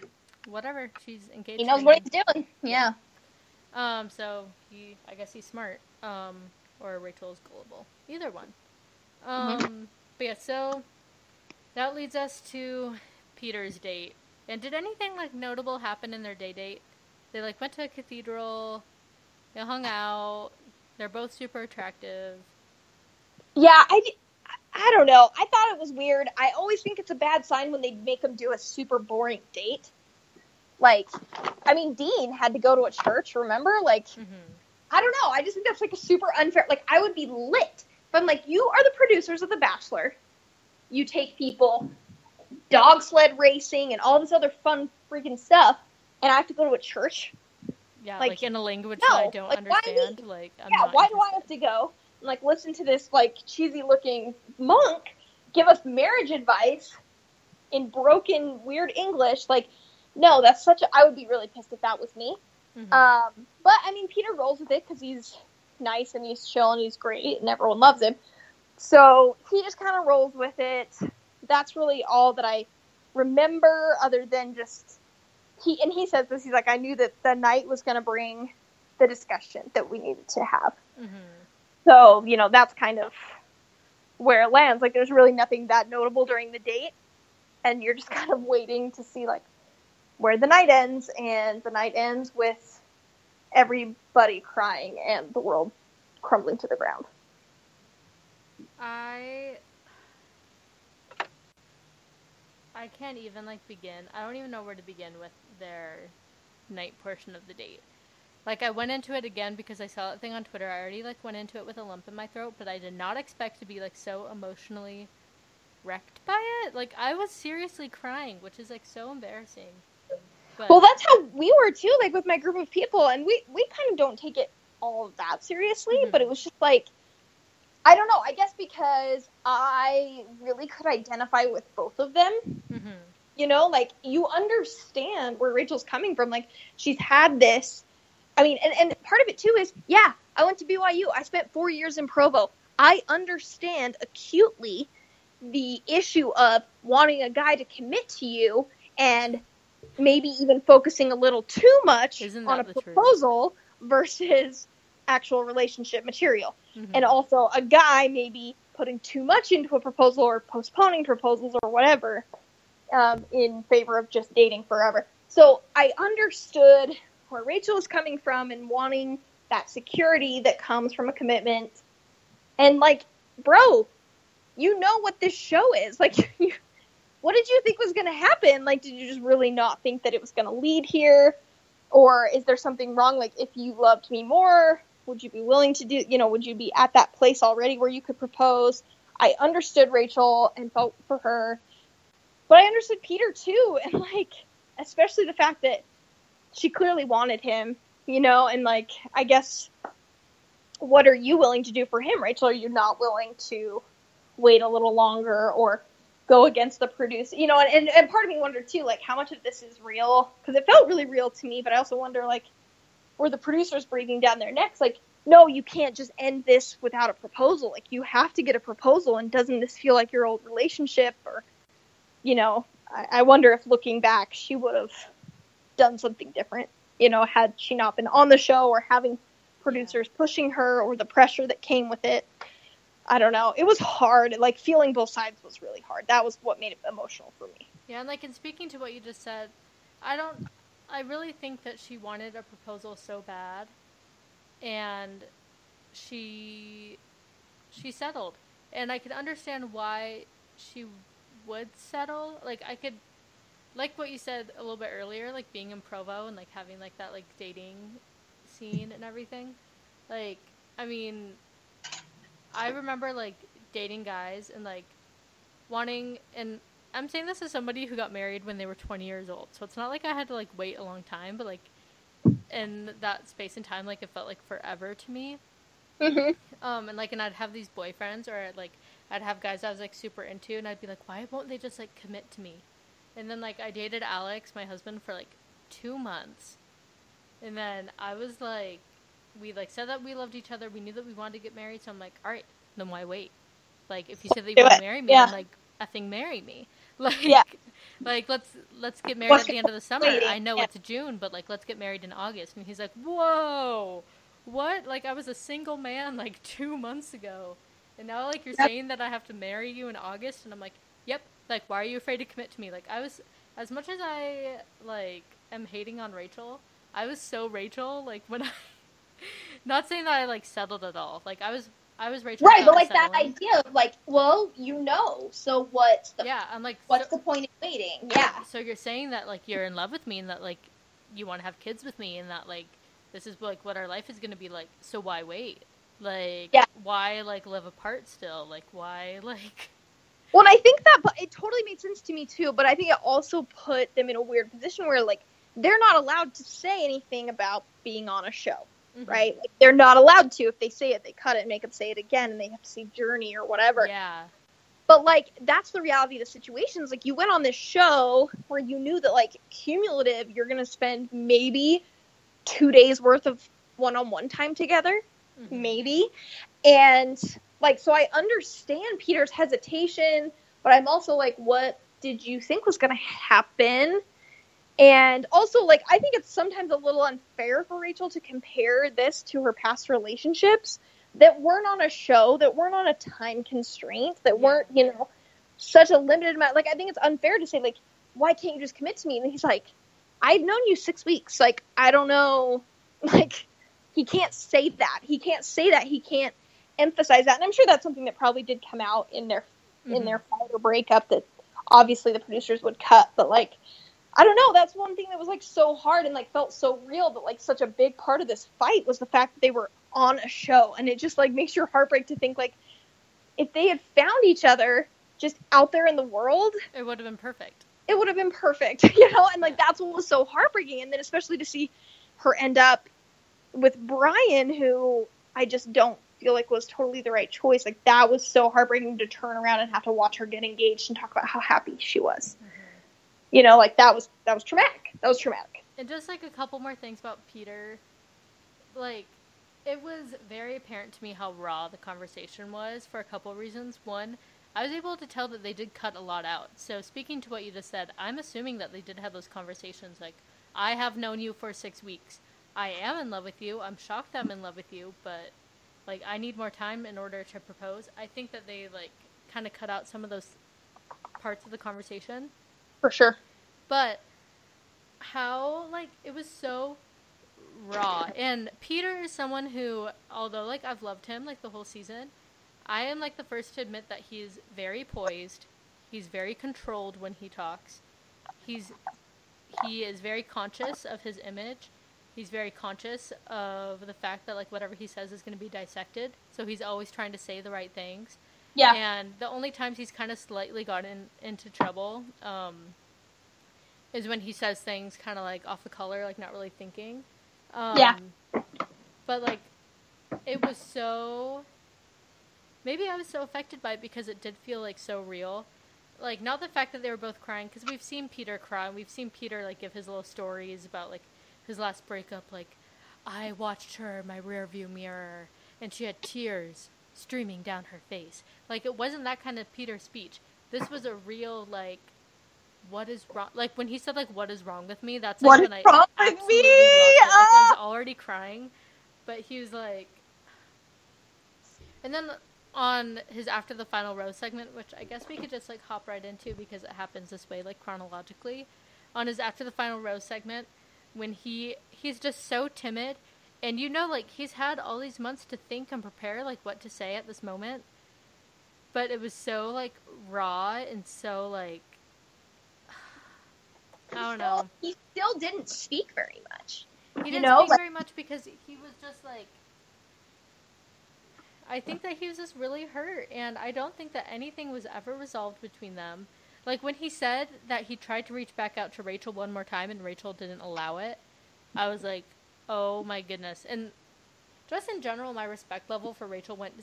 whatever. She's engaged. He knows what him. he's doing. Yeah. Um, so he, I guess he's smart. Um, or Rachel is gullible. Either one. Um, Mm-hmm. but yeah, so that leads us to Peter's date. And did anything like notable happen in their day date? They like went to a cathedral. They hung out. They're both super attractive. Yeah, I, I don't know. I thought it was weird. I always think it's a bad sign when they make them do a super boring date. Like, I mean, Dean had to go to a church, remember? Like, hmm I don't know. I just think that's like a super unfair. Like, I would be lit if I'm like, you are the producers of The Bachelor. You take people dog sled racing and all this other fun freaking stuff, and I have to go to a church. Yeah, Like, like, in a language no, that I don't like, why understand. Like, I'm yeah, why do I have to go and like listen to this like cheesy looking monk give us marriage advice in broken weird English? Like, no, that's such a. I would be really pissed if that was me. Mhm. Um, but I mean, Peter rolls with it because he's nice and he's chill and he's great and everyone loves him. So he just kind of rolls with it. That's really all that I remember, other than just he and he says this. He's like, I knew that the night was going to bring the discussion that we needed to have. Mhm. So you know, that's kind of where it lands. Like, there's really nothing that notable during the date, and you're just (laughs) kind of waiting to see like where the night ends, and the night ends with everybody crying and the world crumbling to the ground. I I can't even like begin. I don't even know where to begin with their night portion of the date. Like I went into it again because I saw that thing on Twitter. I already like went into it with a lump in my throat, but I did not expect to be like so emotionally wrecked by it. Like I was seriously crying, which is like so embarrassing. But Well, that's how we were too, like with my group of people, and we we kind of don't take it all that seriously, Mhm. but it was just like I don't know. I guess because I really could identify with both of them. Mhm. You know, like you understand where Rachel's coming from. Like she's had this I mean, and, and part of it too is, yeah, I went to BYU. I spent four years in Provo. I understand acutely the issue of wanting a guy to commit to you and maybe even focusing a little too much on a proposal truth? versus actual relationship material. Mm-hmm. And also a guy maybe putting too much into a proposal or postponing proposals or whatever um, in favor of just dating forever. So I understood where Rachel is coming from and wanting that security that comes from a commitment. And like, bro, you know what this show is. (laughs) Like, you, what did you think was going to happen? Like, did you just really not think that it was going to lead here? Or is there something wrong? Like, if you loved me more, would you be willing to do, you know, would you be at that place already where you could propose? I understood Rachel and felt for her, but I understood Peter too. (laughs) And like, especially the fact that she clearly wanted him, you know, and like, I guess, what are you willing to do for him, Rachel? Are you not willing to wait a little longer or go against the producer, you know, and, and, and part of me wondered too, like how much of this is real? Because it felt really real to me, but I also wonder like, were the producers breathing down their necks? Like, no, you can't just end this without a proposal. Like, you have to get a proposal, and doesn't this feel like your old relationship? Or, you know, I, I wonder if looking back, she would have done something different, you know, had she not been on the show or having producers pushing her or the pressure that came with it. I don't know. It was hard. Like feeling both sides was really hard. That was what made it emotional for me. Yeah, and like in speaking to what you just said, I don't I really think that she wanted a proposal so bad and she she settled. And I could understand why she would settle. Like I could like what you said a little bit earlier, like being in Provo and like having like that like dating scene and everything. Like I mean I remember like dating guys and like wanting and I'm saying this as somebody who got married when they were 20 years old. So it's not like I had to like wait a long time, but like in that space and time like it felt like forever to me. Mm-hmm. Um and like and I'd have these boyfriends or like I'd have guys I was like super into and I'd be like why won't they just like commit to me? And then like I dated Alex, my husband for like 2 months. And then I was like we like said that we loved each other. We knew that we wanted to get married. So I'm like, all right, then why wait? Like if you said that you want to marry me, yeah. then like I think marry me. (laughs) Like yeah. like let's let's get married at the end of the summer. Waiting. I know yeah. it's June, but like let's get married in August. And he's like, whoa, what? Like I was a single man like (laughs) two months ago, and now like you're yep. saying that I have to marry you in August, and I'm like, yep. Like why are you afraid to commit to me? Like I was as much as I like am hating on Rachel, I was so Rachel. Like when (laughs) I not saying that I like settled at all. Like I was I was Rachel. Right, but like settling. that idea of like, well, you know, so what's the Yeah, I'm like what's so, the point of waiting? Yeah. So you're saying that like you're in love with me and that like you want to have kids with me and that like this is like what our life is going to be like. So why wait? Like yeah. why like live apart still? Like why (laughs) like Well, I think that but it totally made sense to me too, but I think it also put them in a weird position where like they're not allowed to say anything about being on a show mm-hmm. right? Like, they're not allowed to. If they say it, they cut it and make them say it again, and they have to say Journey or whatever. Yeah. But like that's the reality of the situations. Like you went on this show where you knew that like cumulative, you're gonna spend maybe two days worth of one-on-one time together, mm-hmm. maybe, and like so I understand Peter's hesitation, but I'm also like, what did you think was gonna happen? And also, like, I think it's sometimes a little unfair for Rachel to compare this to her past relationships that weren't on a show, that weren't on a time constraint, that weren't, you know, such a limited amount. Like, I think it's unfair to say, like, why can't you just commit to me? And he's like, I've known you six weeks. Like, I don't know. (laughs) Like, he can't say that. He can't say that. He can't emphasize that. And I'm sure that's something that probably did come out in their mm-hmm. in their fight or breakup that obviously the producers would cut. But like, I don't know. That's one thing that was like so hard and like felt so real, but like such a big part of this fight was the fact that they were on a show, and it just like makes your heart break to think like if they had found each other just out there in the world, it would have been perfect. It would have been perfect, (laughs) you know. And like that's what was so heartbreaking, and then especially to see her end up with Bryan, who I just don't feel like was totally the right choice. Like that was so heartbreaking to turn around and have to watch her get engaged and talk about how happy she was. Mm-hmm you know, like that was that was traumatic. That was traumatic. And just like a couple more things about Peter. like it was very apparent to me how raw the conversation was for a couple reasons. One, I was able to tell that they did cut a lot out. So speaking to what you just said, I'm assuming that they did have those conversations like I have known you for 6 weeks. I am in love with you. I'm shocked I'm in love with you, but like I need more time in order to propose. I think that they like kind of cut out some of those parts of the conversation. For sure. But how like it was so raw. And Peter is someone who although like I've loved him like the whole season, I am like the first to admit that he's very poised. He's very controlled when he talks. He's he is very conscious of his image. He's very conscious of the fact that like whatever he says is going to be dissected. So he's always trying to say the right things. Yeah. And the only times he's kind of slightly gotten into trouble um, is when he says things kind of like off the color, like not really thinking. Um, Yeah. But like, it was so. Maybe I was so affected by it because it did feel like so real. Like not the fact that they were both crying because we've seen Peter cry. and We've seen Peter like give his little stories about like his last breakup. Like, I watched her in my rearview mirror and she had tears streaming down her face. Like it wasn't that kind of Peter speech. This was a real like what is wrong like when he said like what is wrong with me that's like What is when I wrong with me? lost it. Like, I was Ah! already crying but he was like and then on his after the final rose segment which I guess we could just like hop right into because it happens this way like chronologically on his after the final rose segment when he he's just so timid and you know like he's had all these months to think and prepare like what to say at this moment but it was so like raw and so like (sighs) I don't know. He still didn't speak very much. He didn't know, speak like- very much because he was just like I think that he was just really hurt and I don't think that anything was ever resolved between them. Like when he said that he tried to reach back out to Rachel one more time and Rachel didn't allow it, I was like, "Oh my goodness." And just in general, my respect level for Rachel went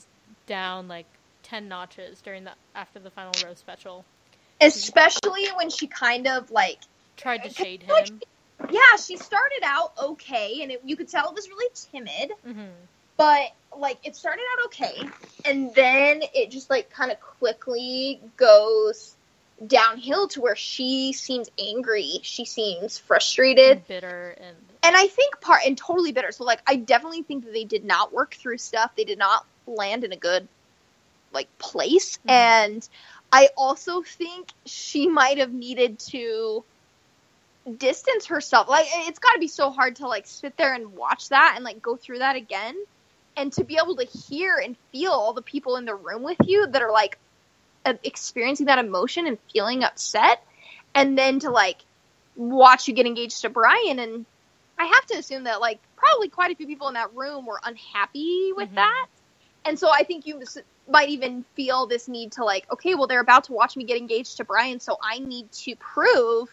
down like 10 notches during the after the final rose special. Especially when she kind of like Tried to shade Like, him. yeah, she started out okay and it, you could tell it was really timid, hmm but like it started out okay and then it just like kind of quickly goes downhill to where she seems angry, she seems frustrated. And bitter and and I think part and totally bitter. So like I definitely think that they did not work through stuff. They did not land in a good like place. Mhm. And I also think she might have needed to distance herself. Like it's got to be so hard to like sit there and watch that and like go through that again and to be able to hear and feel all the people in the room with you that are like uh, experiencing that emotion and feeling upset and then to like watch you get engaged to Bryan and I have to assume that like probably quite a few people in that room were unhappy with Mhm. that. And so I think you might even feel this need to like, okay, well they're about to watch me get engaged to Bryan, so I need to prove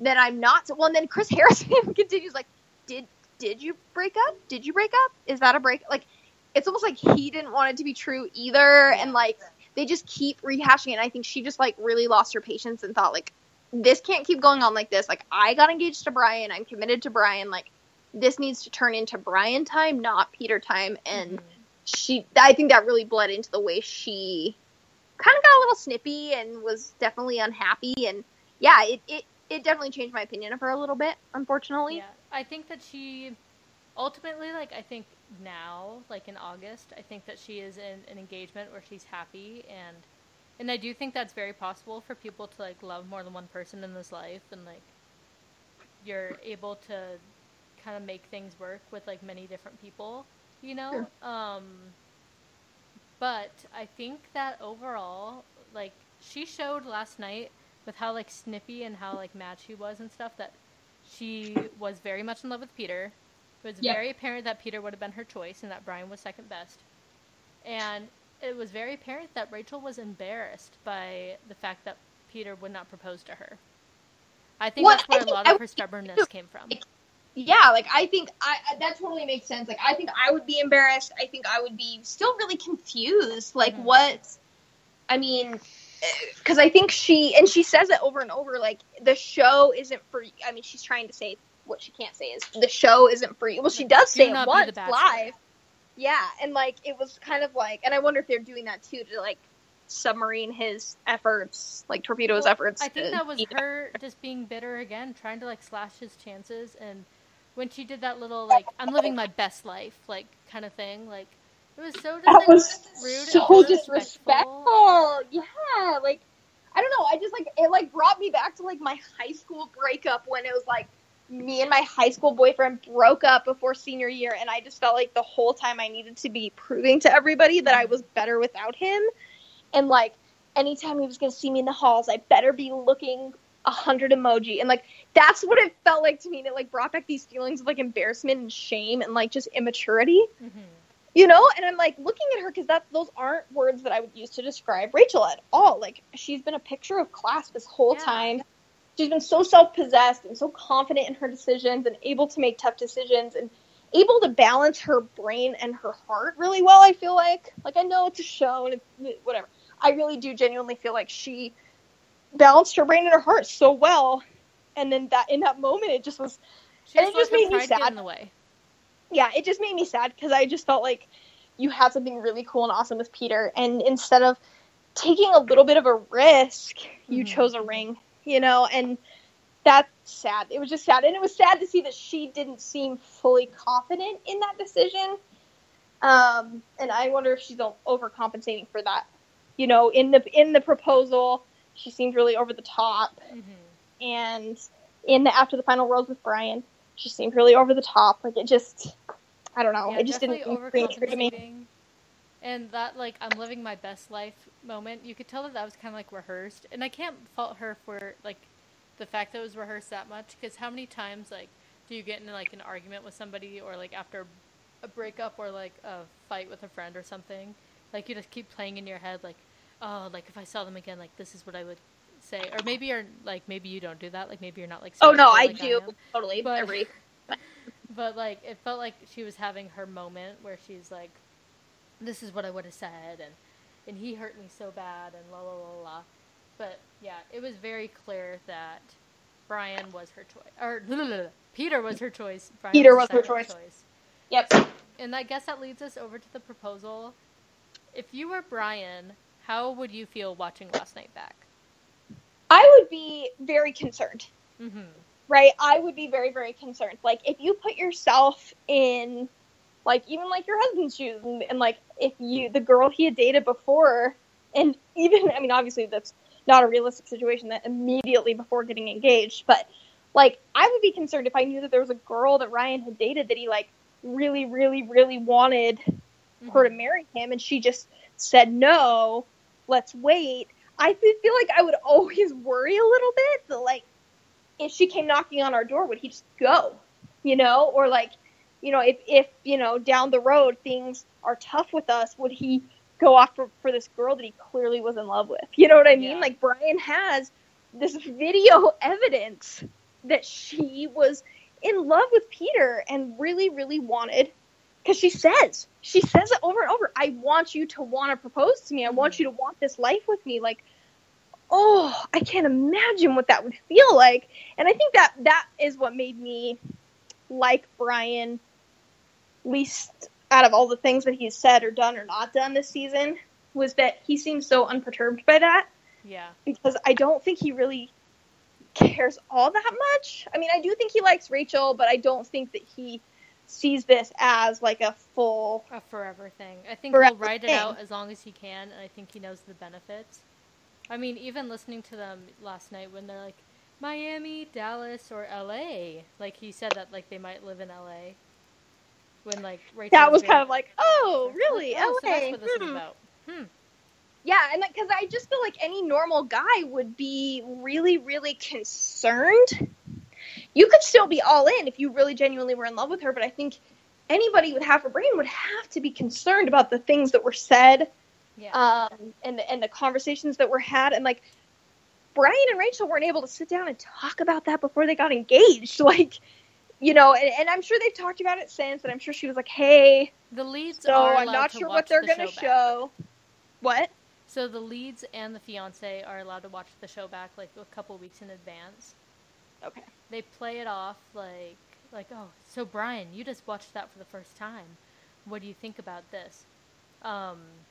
that I'm not. Well, and then Chris (laughs) Harrison continues like, did did you break up? Did you break up? Is that a break? Like, it's almost like he didn't want it to be true either, and like they just keep rehashing it. And I think she just like really lost her patience and thought like, this can't keep going on like this. Like I got engaged to Bryan, I'm committed to Bryan. Like this needs to turn into Bryan time, not Peter time. And Mhm. she, I think that really bled into the way she kind of got a little snippy and was definitely unhappy. And yeah, it it it definitely changed my opinion of her a little bit, unfortunately. Yeah, I think that she ultimately, like, I think now, like in August, I think that she is in an engagement where she's happy, and and I do think that's very possible for people to like love more than one person in this life, and like you're able to kind of make things work with like many different people, you know. Um, but I think that overall, like, she showed last night with how like snippy and how like mad she was and stuff that she was very much in love with Peter. It was Yep. very apparent that Peter would have been her choice and that Bryan was second best. And it was very apparent that Rachel was embarrassed by the fact that Peter would not propose to her. I think Well, that's where I a think lot I of her think stubbornness came from. yeah like i think I, that totally makes sense like i think i would be embarrassed i think i would be still really confused like Mhm. what i mean because i think she and she says it over and over like the show isn't for i mean she's trying to say what she can't say is the show isn't free. Well, she does Do say it once live. Yeah, and like it was kind of like, and I wonder if they're doing that too to like submarine his efforts, like torpedo his Well, efforts. I think that was beat- her just being bitter again, trying to like slash his chances. And when she did that little like "I'm living my best life" like kind of thing, like it was so That like was rude so disrespectful. disrespectful. Yeah, like I don't know. I just like it like brought me back to like my high school breakup when it was like me and my high school boyfriend broke up before senior year, and I just felt like the whole time I needed to be proving to everybody that I was better without him, and like anytime he was gonna see me in the halls, I better be looking a hundred emoji, and like that's what it felt like to me. And it like brought back these feelings of like embarrassment and shame and like just immaturity Mhm. you know and i'm like looking at her because that those aren't words that i would use to describe rachel at all like she's been a picture of class this whole Yeah. time she's been so self-possessed and so confident in her decisions and able to make tough decisions and able to balance her brain and her heart really well i feel like like i know it's a show and it's whatever i really do genuinely feel like she balanced her brain and her heart so well and then that in that moment it just was She And it just made me sad. in the way. yeah, it just made me sad because I just felt like you had something really cool and awesome with Peter, and instead of taking a little bit of a risk, you Mhm. chose a ring, you know, and that's sad. It was just sad, and it was sad to see that she didn't seem fully confident in that decision. Um, and I wonder if she's overcompensating for that. You know, in the in the proposal, she seemed really over the top Mhm. and in the after the final rose with Bryan, she seemed really over the top. Like it just, I don't know, Yeah, it just didn't seem true to me. And that like I'm living my best life moment, you could tell that that was kind of like rehearsed, and I can't fault her for like the fact that it was rehearsed that much. Because how many times like do you get into like an argument with somebody, or like after a breakup, or like a fight with a friend or something, like you just keep playing in your head like, oh, like if I saw them again, like this is what I would say, or maybe you're like maybe you don't do that, like maybe you're not like Oh no, I like do am. totally. But- Every (laughs) But like it felt like she was having her moment where she's like, "This is what I would have said," and and he hurt me so bad, and la la la la. But yeah, it was very clear that Bryan was her choice, or (laughs) Peter was her choice. Bryan Peter was her silent choice. yep. And I guess that leads us over to the proposal. If you were Bryan, how would you feel watching Last Night Back? I would be very concerned. Mm-hmm. right? I would be very, very concerned. Like, if you put yourself in, like, even like your husband's shoes, and, and like, if you, the girl he had dated before, and even, I mean, obviously that's not a realistic situation that immediately before getting engaged, but like, I would be concerned if I knew that there was a girl that Ryan had dated that he, like, really, really, really wanted her to mm-hmm. marry him, and she just said, no, let's wait. I feel like I would (laughs) always worry a little bit that, like, if she came knocking on our door, would he just go? You know, or like, you know, if if you know down the road things are tough with us, would he go off for, for this girl that he clearly was in love with? You know what I mean? Yeah. Like Bryan has this video (laughs) evidence that she was in love with Peter and really, really wanted. Because she says, she says it over and over. I want you to want to propose to me. I want Mhm. you to want this life with me. Like, oh, I can't imagine what that would feel like. And I think that that is what made me like Bryan least out of all the things that he's said or done or not done this season was that he seems so unperturbed by that Yeah. because I don't think he really cares all that much. I mean, I do think he likes Rachel, but I don't think that he sees this as like a full A forever thing. I think he'll write it out as long as he can, and I think he knows the benefits. I mean, even listening to them last night when they're like Miami, Dallas, or L.A. Like he said that like they might live in L.A. When like Rachel that was very- kind of like, oh, really? Oh, so that's what this is Hmm. about. Hmm. Yeah, and like because I just feel like any normal guy would be really, really concerned. You could still be all in if you really genuinely were in love with her, but I think anybody with half a brain would have to be concerned about the things that were said Yeah. um, and the, and the conversations that were had, and like Bryan and Rachel weren't able to sit down and talk about that before they got engaged, (laughs) like. You know, and, and I'm sure they've talked about it since, and I'm sure she was like, "Hey, the leads so are I'm not sure what they're the gonna show. back. What? So the leads and the fiance are allowed to watch the show back like a couple weeks in advance. Okay. They play it off like like oh, so Bryan, you just watched that for the first time. What do you think about this? Um,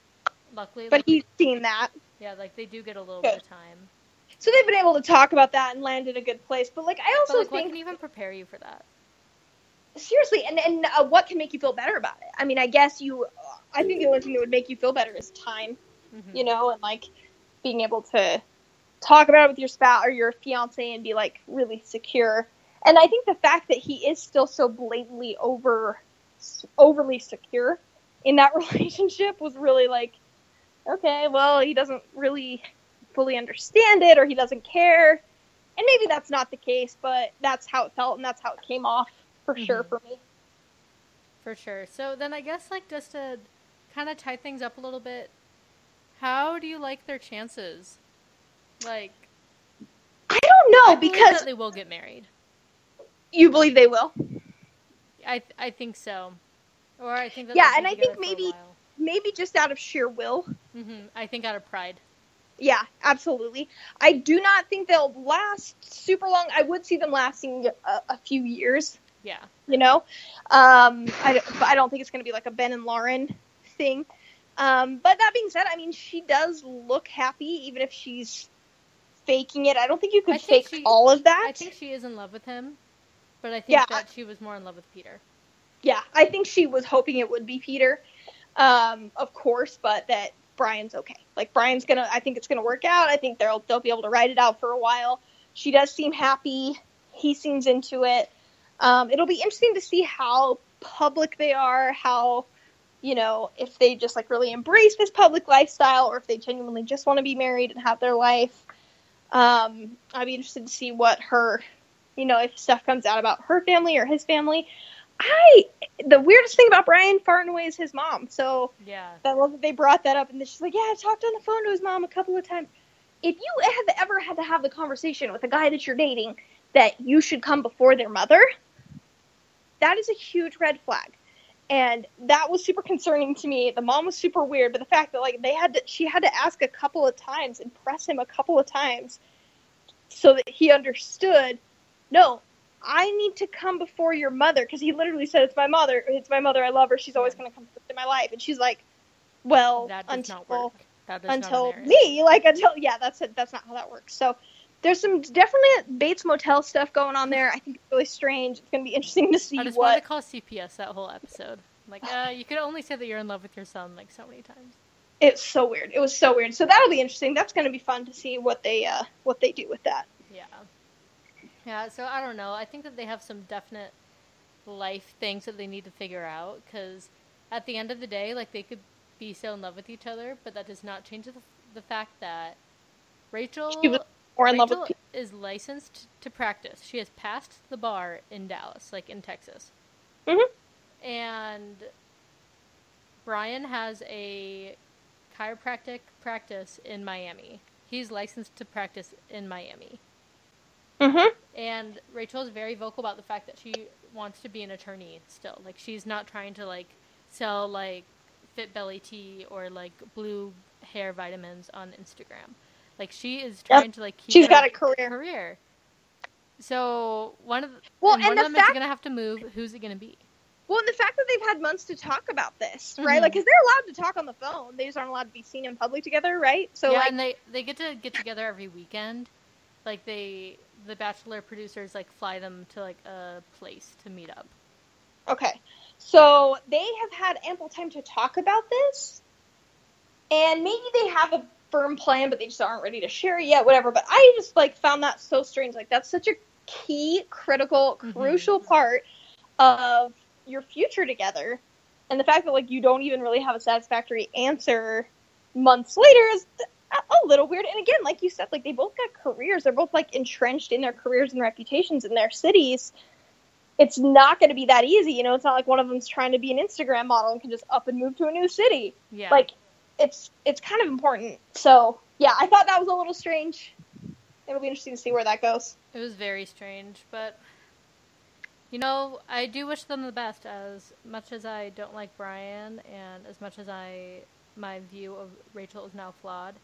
luckily, But like, he's seen that. yeah, like they do get a little Good. bit of time. So they've been able to talk about that and land in a good place. But like I But also like, what think can even prepare you for that? Seriously, and and uh, what can make you feel better about it? I mean, I guess you. I think the only thing that would make you feel better is time, Mhm. you know, and like being able to talk about it with your spouse or your fiance and be like really secure. And I think the fact that he is still so blatantly over, overly secure in that (laughs) relationship was really like, okay, well, he doesn't really fully understand it or he doesn't care. And maybe that's not the case, but that's how it felt and that's how it came off for sure Mhm. for me. For sure. So then I guess like just to kind of tie things up a little bit, how do you like their chances? Like I don't know I because they will get married. you believe they will. I I think so. Or I think Yeah, and I think maybe- Maybe just out of sheer will. Mhm. I think out of pride. Yeah, absolutely. I do not think they'll last super long. I would see them lasting a, a few years, Yeah. you know. Um, I, I don't think it's going to be like a Ben and Lauren thing. Um, but that being said, I mean, she does look happy, even if she's faking it. I don't think you could I fake she- all of that. I think she is in love with him, but I think Yeah. that she was more in love with Peter. Yeah, I think she was hoping it would be Peter, um, of course, but that Bryan's okay. Like Bryan's gonna, I think it's gonna work out. I think they'll they'll be able to ride it out for a while. She does seem happy. He seems into it. Um, it'll be interesting to see how public they are. How, you know, if they just like really embrace this public lifestyle, or if they genuinely just want to be married and have their life. Um, I'd be interested to see what her, you know, if stuff comes out about her family or his family. I the weirdest thing about Bryan far and away is his mom. So Yeah. I love that they brought that up, and she's like, "Yeah, I talked on the phone to his mom a couple of times." If you have ever had to have the conversation with a guy that you're dating that you should come before their mother, that is a huge red flag, and that was super concerning to me. The mom was super weird, but the fact that like they had to, she had to ask a couple of times and press him a couple of times so that he understood. No, I need to come before your mother because he literally said, "It's my mother. It's my mother. I love her. She's always going to come first in my life." And she's like, "Well, That does until not work. That is not until me, like until yeah, that's it. That's not how that works." So there's some definitely Bates Motel stuff going on there. I think it's really strange. It's going to be interesting to see I just what. wanted to call CPS that whole episode. Like, uh, you could only say that you're in love with your son like so many times. It's so weird. It was so weird. So that'll be interesting. That's going to be fun to see what they uh what they do with that. Yeah. Yeah, so I don't know. I think that they have some definite life things that they need to figure out because at the end of the day, like, they could be so in love with each other, but that does not change the, the fact that Rachel, Or in love Rachel with. pe- is licensed to practice. She has passed the bar in Dallas, like in Texas. Mhm. And Bryan has a chiropractic practice in Miami. He's licensed to practice in Miami. Mhm. And Rachel is very vocal about the fact that she wants to be an attorney still. Like she's not trying to like sell like fit belly tea or like blue hair vitamins on Instagram. Like she is Yep. trying to like keep She's got a career. career. So one of the, Well, and and one the of them is gonna have to move. Who's it gonna be? Well, and the fact that they've had months to talk about this, right? Mhm. Like, because they're allowed to talk on the phone, they just aren't allowed to be seen in public together, right? So, yeah, like, and they they get to get together every weekend. Like they the Bachelor producers like fly them to like a place to meet up. Okay. So they have had ample time to talk about this. And maybe they have a firm plan, but they just aren't ready to share it yet, whatever. But I just like found that so strange. Like that's such a key, critical, Mhm. crucial part of your future together. And the fact that like you don't even really have a satisfactory answer months later is a, a little weird. And again, like you said, like they both got careers. They're both like entrenched in their careers and reputations in their cities it's not going to be that easy. You know, it's not like one of them's trying to be an Instagram model and can just up and move to a new city. Yeah. Like, it's it's kind of important. So yeah, I thought that was a little strange. It'll be interesting to see where that goes. It was very strange, but you know, I do wish them the best. As much as I don't like Bryan, and as much as I my view of Rachel is now flawed,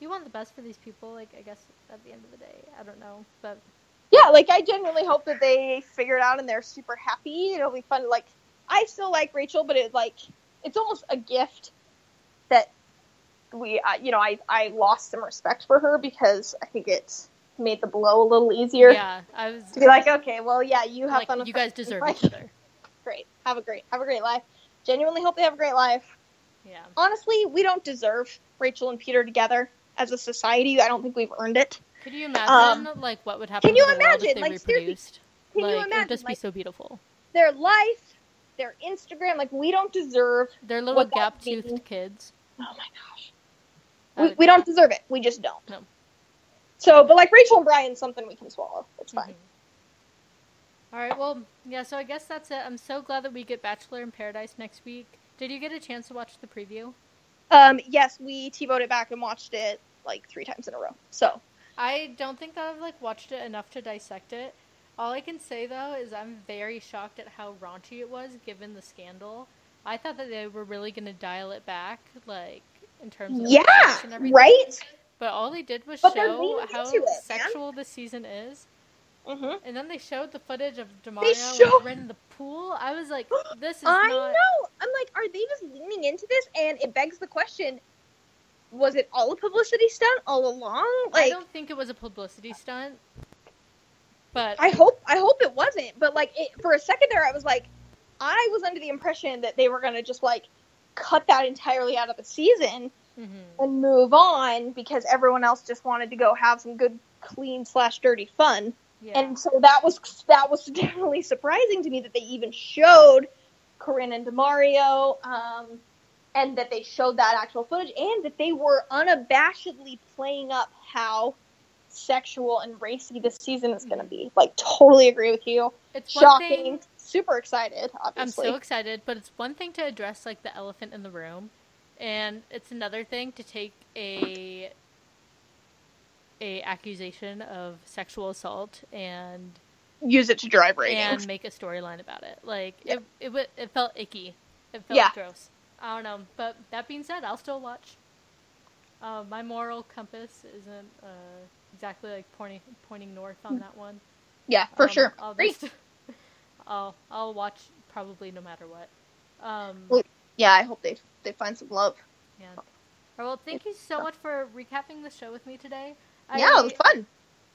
you want the best for these people. Like I guess at the end of the day, I don't know, but yeah, like I genuinely hope that they figure it out and they're super happy. It'll be fun. Like I still like Rachel, but it's like it's almost a gift we, uh, you know, I I lost some respect for her because I think it made the blow a little easier. Yeah, I was To be like, okay, well, yeah, you have like, fun. With you guys deserve each other. (laughs) Great, have a great, have a great life. Genuinely hope they have a great life. Yeah. Honestly, we don't deserve Rachel and Peter together as a society. I don't think we've earned it. Could you imagine like what would happen Um, can you to the world imagine? Like, reproduced? Can like you it would imagine? just be like, so beautiful. their life, their Instagram, like we don't deserve. Their little gap toothed kids. Oh my gosh. We, we don't deserve it. We just don't. No. So, but like Rachel and Bryan, something we can swallow. It's fine. Mhm. All right. Well, yeah. So I guess that's it. I'm so glad that we get Bachelor in Paradise next week. Did you get a chance to watch the preview? Um, yes, we TiVoed it back and watched it like three times in a row. So, I don't think that I've like watched it enough to dissect it. All I can say though is I'm very shocked at how raunchy it was given the scandal. I thought that they were really going to dial it back, like in terms of yeah, and everything. right. But all they did was But show how it, man. sexual this season is. hmm And then they showed the footage of Demario like, in the pool. I was like, (gasps) this is I not. know. I'm like, are they just leaning into this? And it begs the question: Was it all a publicity stunt all along? I don't think it was a publicity stunt. But I hope I hope it wasn't. But like it, for a second there, I was like, I was under the impression that they were gonna just like cut that entirely out of the season Mhm. and move on because everyone else just wanted to go have some good, clean slash dirty fun. yeah. And so that was that was (laughs) definitely surprising to me that they even showed Corinne and Demario, um, and that they showed that actual footage, and that they were unabashedly playing up how sexual and racy this season is going to be. Like, totally agree with you. it's Shocking. thing. Super excited. I'm so excited, but it's one thing to address like the elephant in the room, and it's another thing to take a a accusation of sexual assault and Use it to drive ratings and make a storyline about it. Like Yeah. it, it, it felt icky. It felt Yeah. gross. I don't know. But that being said, I'll still watch. Uh, my moral compass isn't uh, exactly like pointing pointing north on that one. yeah, for Um, sure. I'll, just, I'll I'll watch probably no matter what. Um, Well, Yeah, I hope they they find some love. yeah. Right, well, thank you so much for recapping the show with me today. I, yeah, it was fun.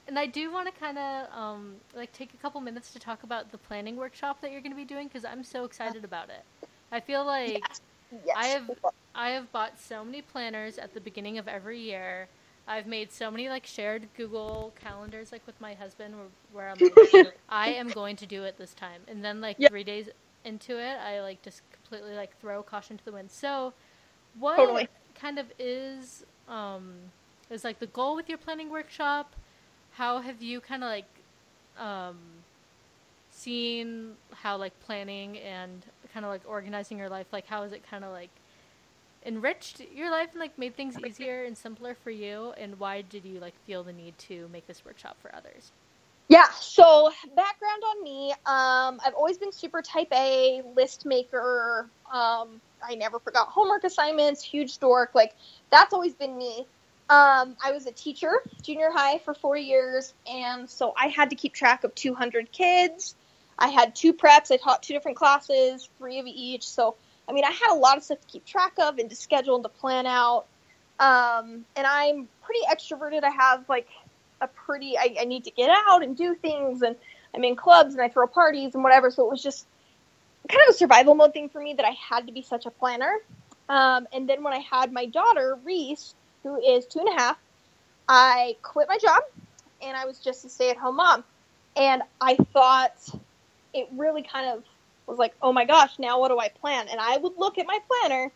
And I do want to kind of um, like take a couple minutes to talk about the planning workshop that you're going to be doing because I'm so excited about it. I feel like Yes. Yes. I have I have bought so many planners at the beginning of every year. I've made so many like shared Google calendars like with my husband where, where I'm like, (laughs) I am going to do it this time. And then like Yep. 3 days into it, I like just completely like throw caution to the wind. So, what Totally. kind of is um is like the goal with your planning workshop? How have you kind of like um seen how like planning and kind of like organizing your life like how is it kind of like enriched your life and like made things easier and simpler for you and why did you like feel the need to make this workshop for others Yeah, so background on me. Um, I've always been super type A, list maker. Um, I never forgot homework assignments, huge dork. Like, that's always been me. Um, I was a teacher, junior high, for four years, and so I had to keep track of 200 kids. I had two preps. I taught two different classes, three of each. So, I mean, I had a lot of stuff to keep track of and to schedule and to plan out. Um, and I'm pretty extroverted. I have, like, a pretty I, I need to get out and do things and I'm in clubs and I throw parties and whatever. So it was just kind of a survival mode thing for me that I had to be such a planner. Um, and then when I had my daughter, Reese, who is two and a half, I quit my job and I was just a stay at home mom. And I thought it really kind of was like, oh my gosh, now what do I plan? And I would look at my planner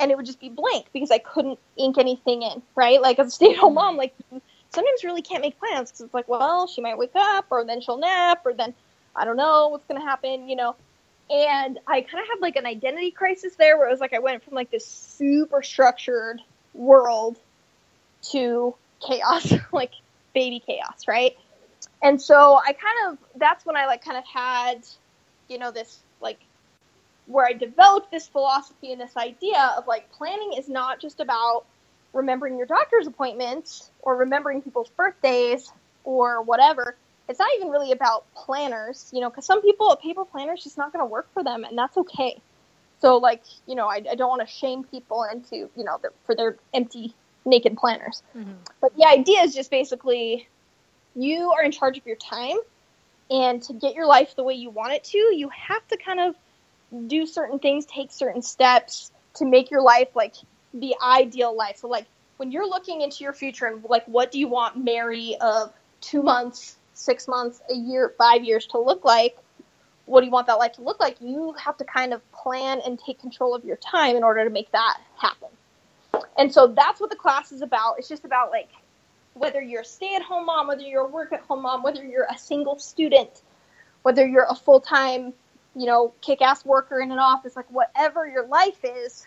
and it would just be blank because I couldn't ink anything in, right? Like as a stay at home mm-hmm. mom, like sometimes really can't make plans because it's like, well, she might wake up or then she'll nap or then I don't know what's going to happen, you know. And I kind of had like an identity crisis there where it was like I went from like this super structured world to chaos, (laughs) like baby chaos, right? And so I kind of, that's when I like kind of had, you know, this like where I developed this philosophy and this idea of like planning is not just about remembering your doctor's appointments or remembering people's birthdays or whatever. it's not even really about planners, you know, because some people a paper planner is just not going to work for them, and that's okay. So, like, you know, I, I don't want to shame people into, you know, their, for their empty, naked planners. Mm-hmm. But the idea is just basically you are in charge of your time, and to get your life the way you want it to, you have to kind of do certain things, take certain steps to make your life like the ideal life. So, like, when you're looking into your future and like, what do you want Mary of two months, six months, a year, five years to look like? What do you want that life to look like? You have to kind of plan and take control of your time in order to make that happen. And so that's what the class is about. It's just about like whether you're a stay at home mom, whether you're a work at home mom, whether you're a single student, whether you're a full time, you know, kick ass worker in an office, like whatever your life is,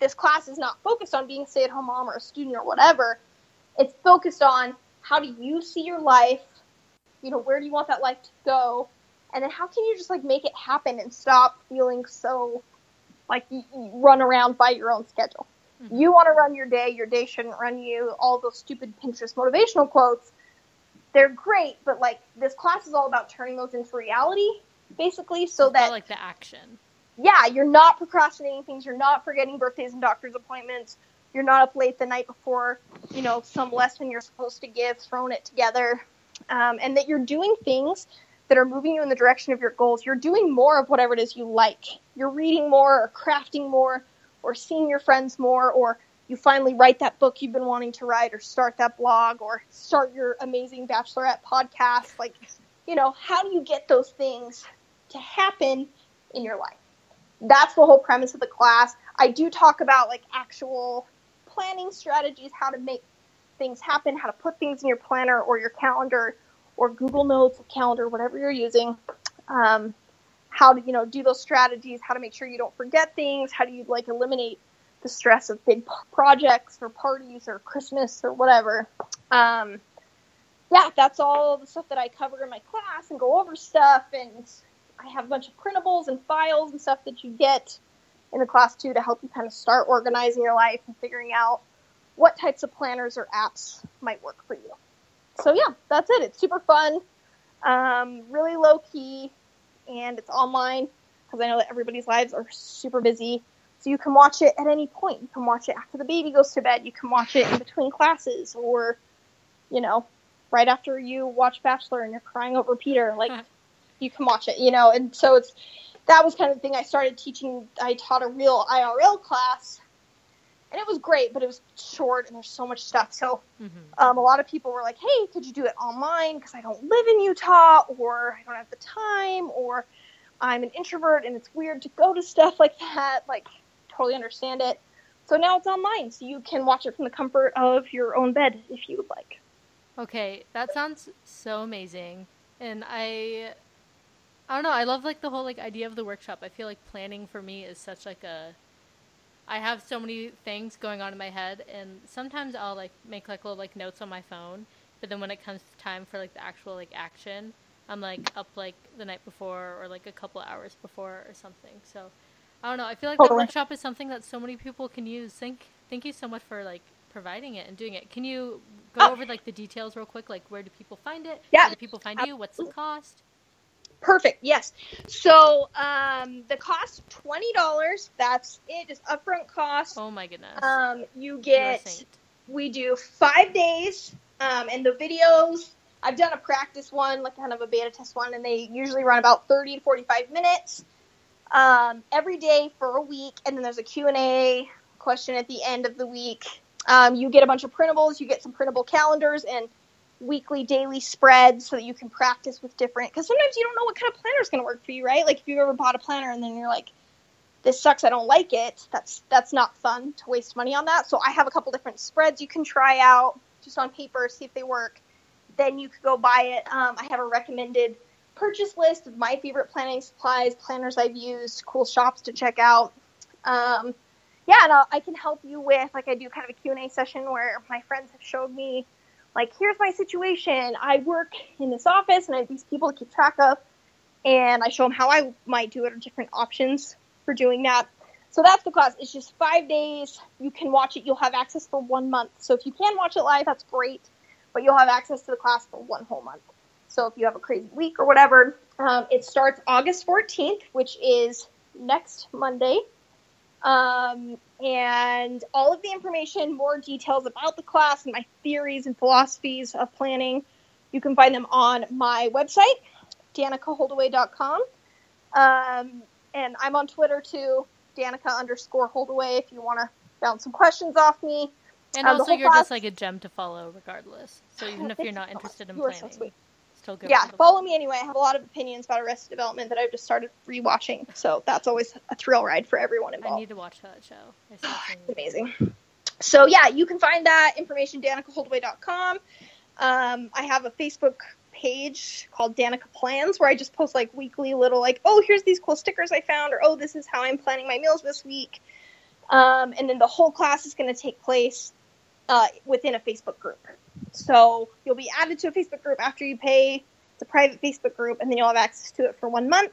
this class is not focused on being a stay at home mom or a student or whatever. It's focused on how do you see your life, you know, where do you want that life to go? And then how can you just like make it happen and stop feeling so like you, run around by your own schedule? Mm-hmm. You want to run your day, your day shouldn't run you. All those stupid Pinterest motivational quotes, they're great, but like this class is all about turning those into reality, basically, so that like the action. Yeah, you're not procrastinating things. You're not forgetting birthdays and doctor's appointments. You're not up late the night before, you know, some lesson you're supposed to give, throwing it together, um, and that you're doing things that are moving you in the direction of your goals. You're doing more of whatever it is you like. You're reading more or crafting more or seeing your friends more or you finally write that book you've been wanting to write or start that blog or start your amazing bachelorette podcast. Like you know how do you get those things to happen in your life? That's the whole premise of the class. I do talk about like actual planning strategies how to make things happen how to put things in your planner or your calendar or google notes calendar whatever you're using. Um, how to you know do those strategies how to make sure you don't forget things how do you like eliminate the stress of big projects or parties or christmas or whatever. Um, yeah that's all the stuff that i cover in my class and go over stuff and i have a bunch of printables and files and stuff that you get in the class too to help you kind of start organizing your life and figuring out what types of planners or apps might work for you. So yeah that's it. It's super fun. Um, really low key and it's online because I know that everybody's lives are super busy. So you can watch it at any point. You can watch it after the baby goes to bed. You can watch it in between classes, or you know, right after you watch Bachelor and you're crying over Peter. Like (laughs) you can watch it, you know. And so it's that was kind of the thing I started teaching. I taught a real IRL class, and it was great, but it was short and there's so much stuff. So mm-hmm. um, a lot of people were like, "Hey, could you do it online? Because I don't live in Utah, or I don't have the time, or I'm an introvert and it's weird to go to stuff like that." Like, totally understand it. So now it's online, so you can watch it from the comfort of your own bed if you would like. Okay, that sounds so amazing, and I. I don't know. I love like the whole like idea of the workshop. I feel like planning for me is such like a I have so many things going on in my head, and sometimes I'll like make like little like notes on my phone. But then when it comes time for like the actual like action, I'm like up like the night before or like a couple hours before or something. So I don't know. I feel like the workshop is something that so many people can use. Thank thank you so much for like providing it and doing it. Can you go oh. over like the details real quick? Like where do people find it? Yeah. Where do people find you? What's the cost? Perfect. Yes. So um, the cost twenty dollars. That's it. Just upfront cost. Oh my goodness. Um, you get. We do five days, um, and the videos. I've done a practice one, like kind of a beta test one, and they usually run about thirty to forty-five minutes. Um, every day for a week, and then there's a Q and A question at the end of the week. Um, you get a bunch of printables. You get some printable calendars and weekly, daily spreads so that you can practice with different. Because sometimes you don't know what kind of planner is going to work for you, right? Like if you've ever bought a planner and then you're like, "This sucks, I don't like it." That's that's not fun to waste money on that. So I have a couple different spreads you can try out just on paper, see if they work. Then you could go buy it. Um, I have a recommended purchase list of my favorite planning supplies, planners I've used, cool shops to check out. Um, yeah, and I'll, I can help you with like I do kind of a Q and A session where my friends have showed me like here's my situation. I work in this office and i have these people to keep track of and i show them how i might do it or different options for doing that. So that's the class it's just five days. You can watch it. You'll have access for one month. So if you can watch it live that's great but you'll have access to the class for one whole month. So if you have a crazy week or whatever, um, it starts August 14th, which is next Monday. Um, and all of the information, more details about the class and my theories and philosophies of planning, you can find them on my website, danicaholdaway.com. Um, and I'm on Twitter too, Danica underscore Holdaway, if you want to bounce some questions off me. And Um, also, you're class- just like a gem to follow, regardless. So even if you're not (laughs) interested in You so planning, sweet. Still good. Yeah, follow me anyway. I have a lot of opinions about Arrested Development that I've just started rewatching, so that's always a thrill ride for everyone involved. I need to watch that show. (sighs) It's to. amazing. So yeah, you can find that information danicaholdaway.com. Um, I have a Facebook page called Danica Plans where I just post like weekly little like, oh, here's these cool stickers I found, or oh, this is how I'm planning my meals this week. Um, and then the whole class is going to take place uh, within a Facebook group. So you'll be added to a Facebook group after you pay. It's a private Facebook group, and then you'll have access to it for one month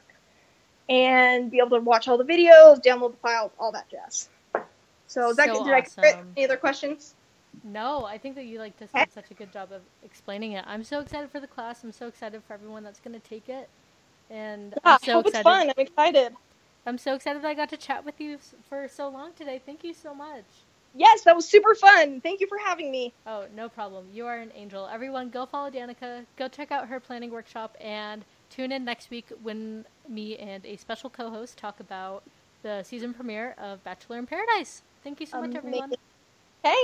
and be able to watch all the videos, download the files, all that jazz. So, is that So? Did I awesome. Any other questions? No, I think that you like just did such a good job of explaining it. I'm so excited for the class. I'm so excited for everyone that's going to take it, and Yeah, I'm I hope excited. it's fun. I'm excited. I'm so excited that I got to chat with you for so long today. Thank you so much. Yes, that was super fun. Thank you for having me. Oh, no problem. You are an angel. Everyone, go follow Danica. Go check out her planning workshop and tune in next week when me and a special co host talk about the season premiere of Bachelor in Paradise. Thank you so much, everyone. Okay,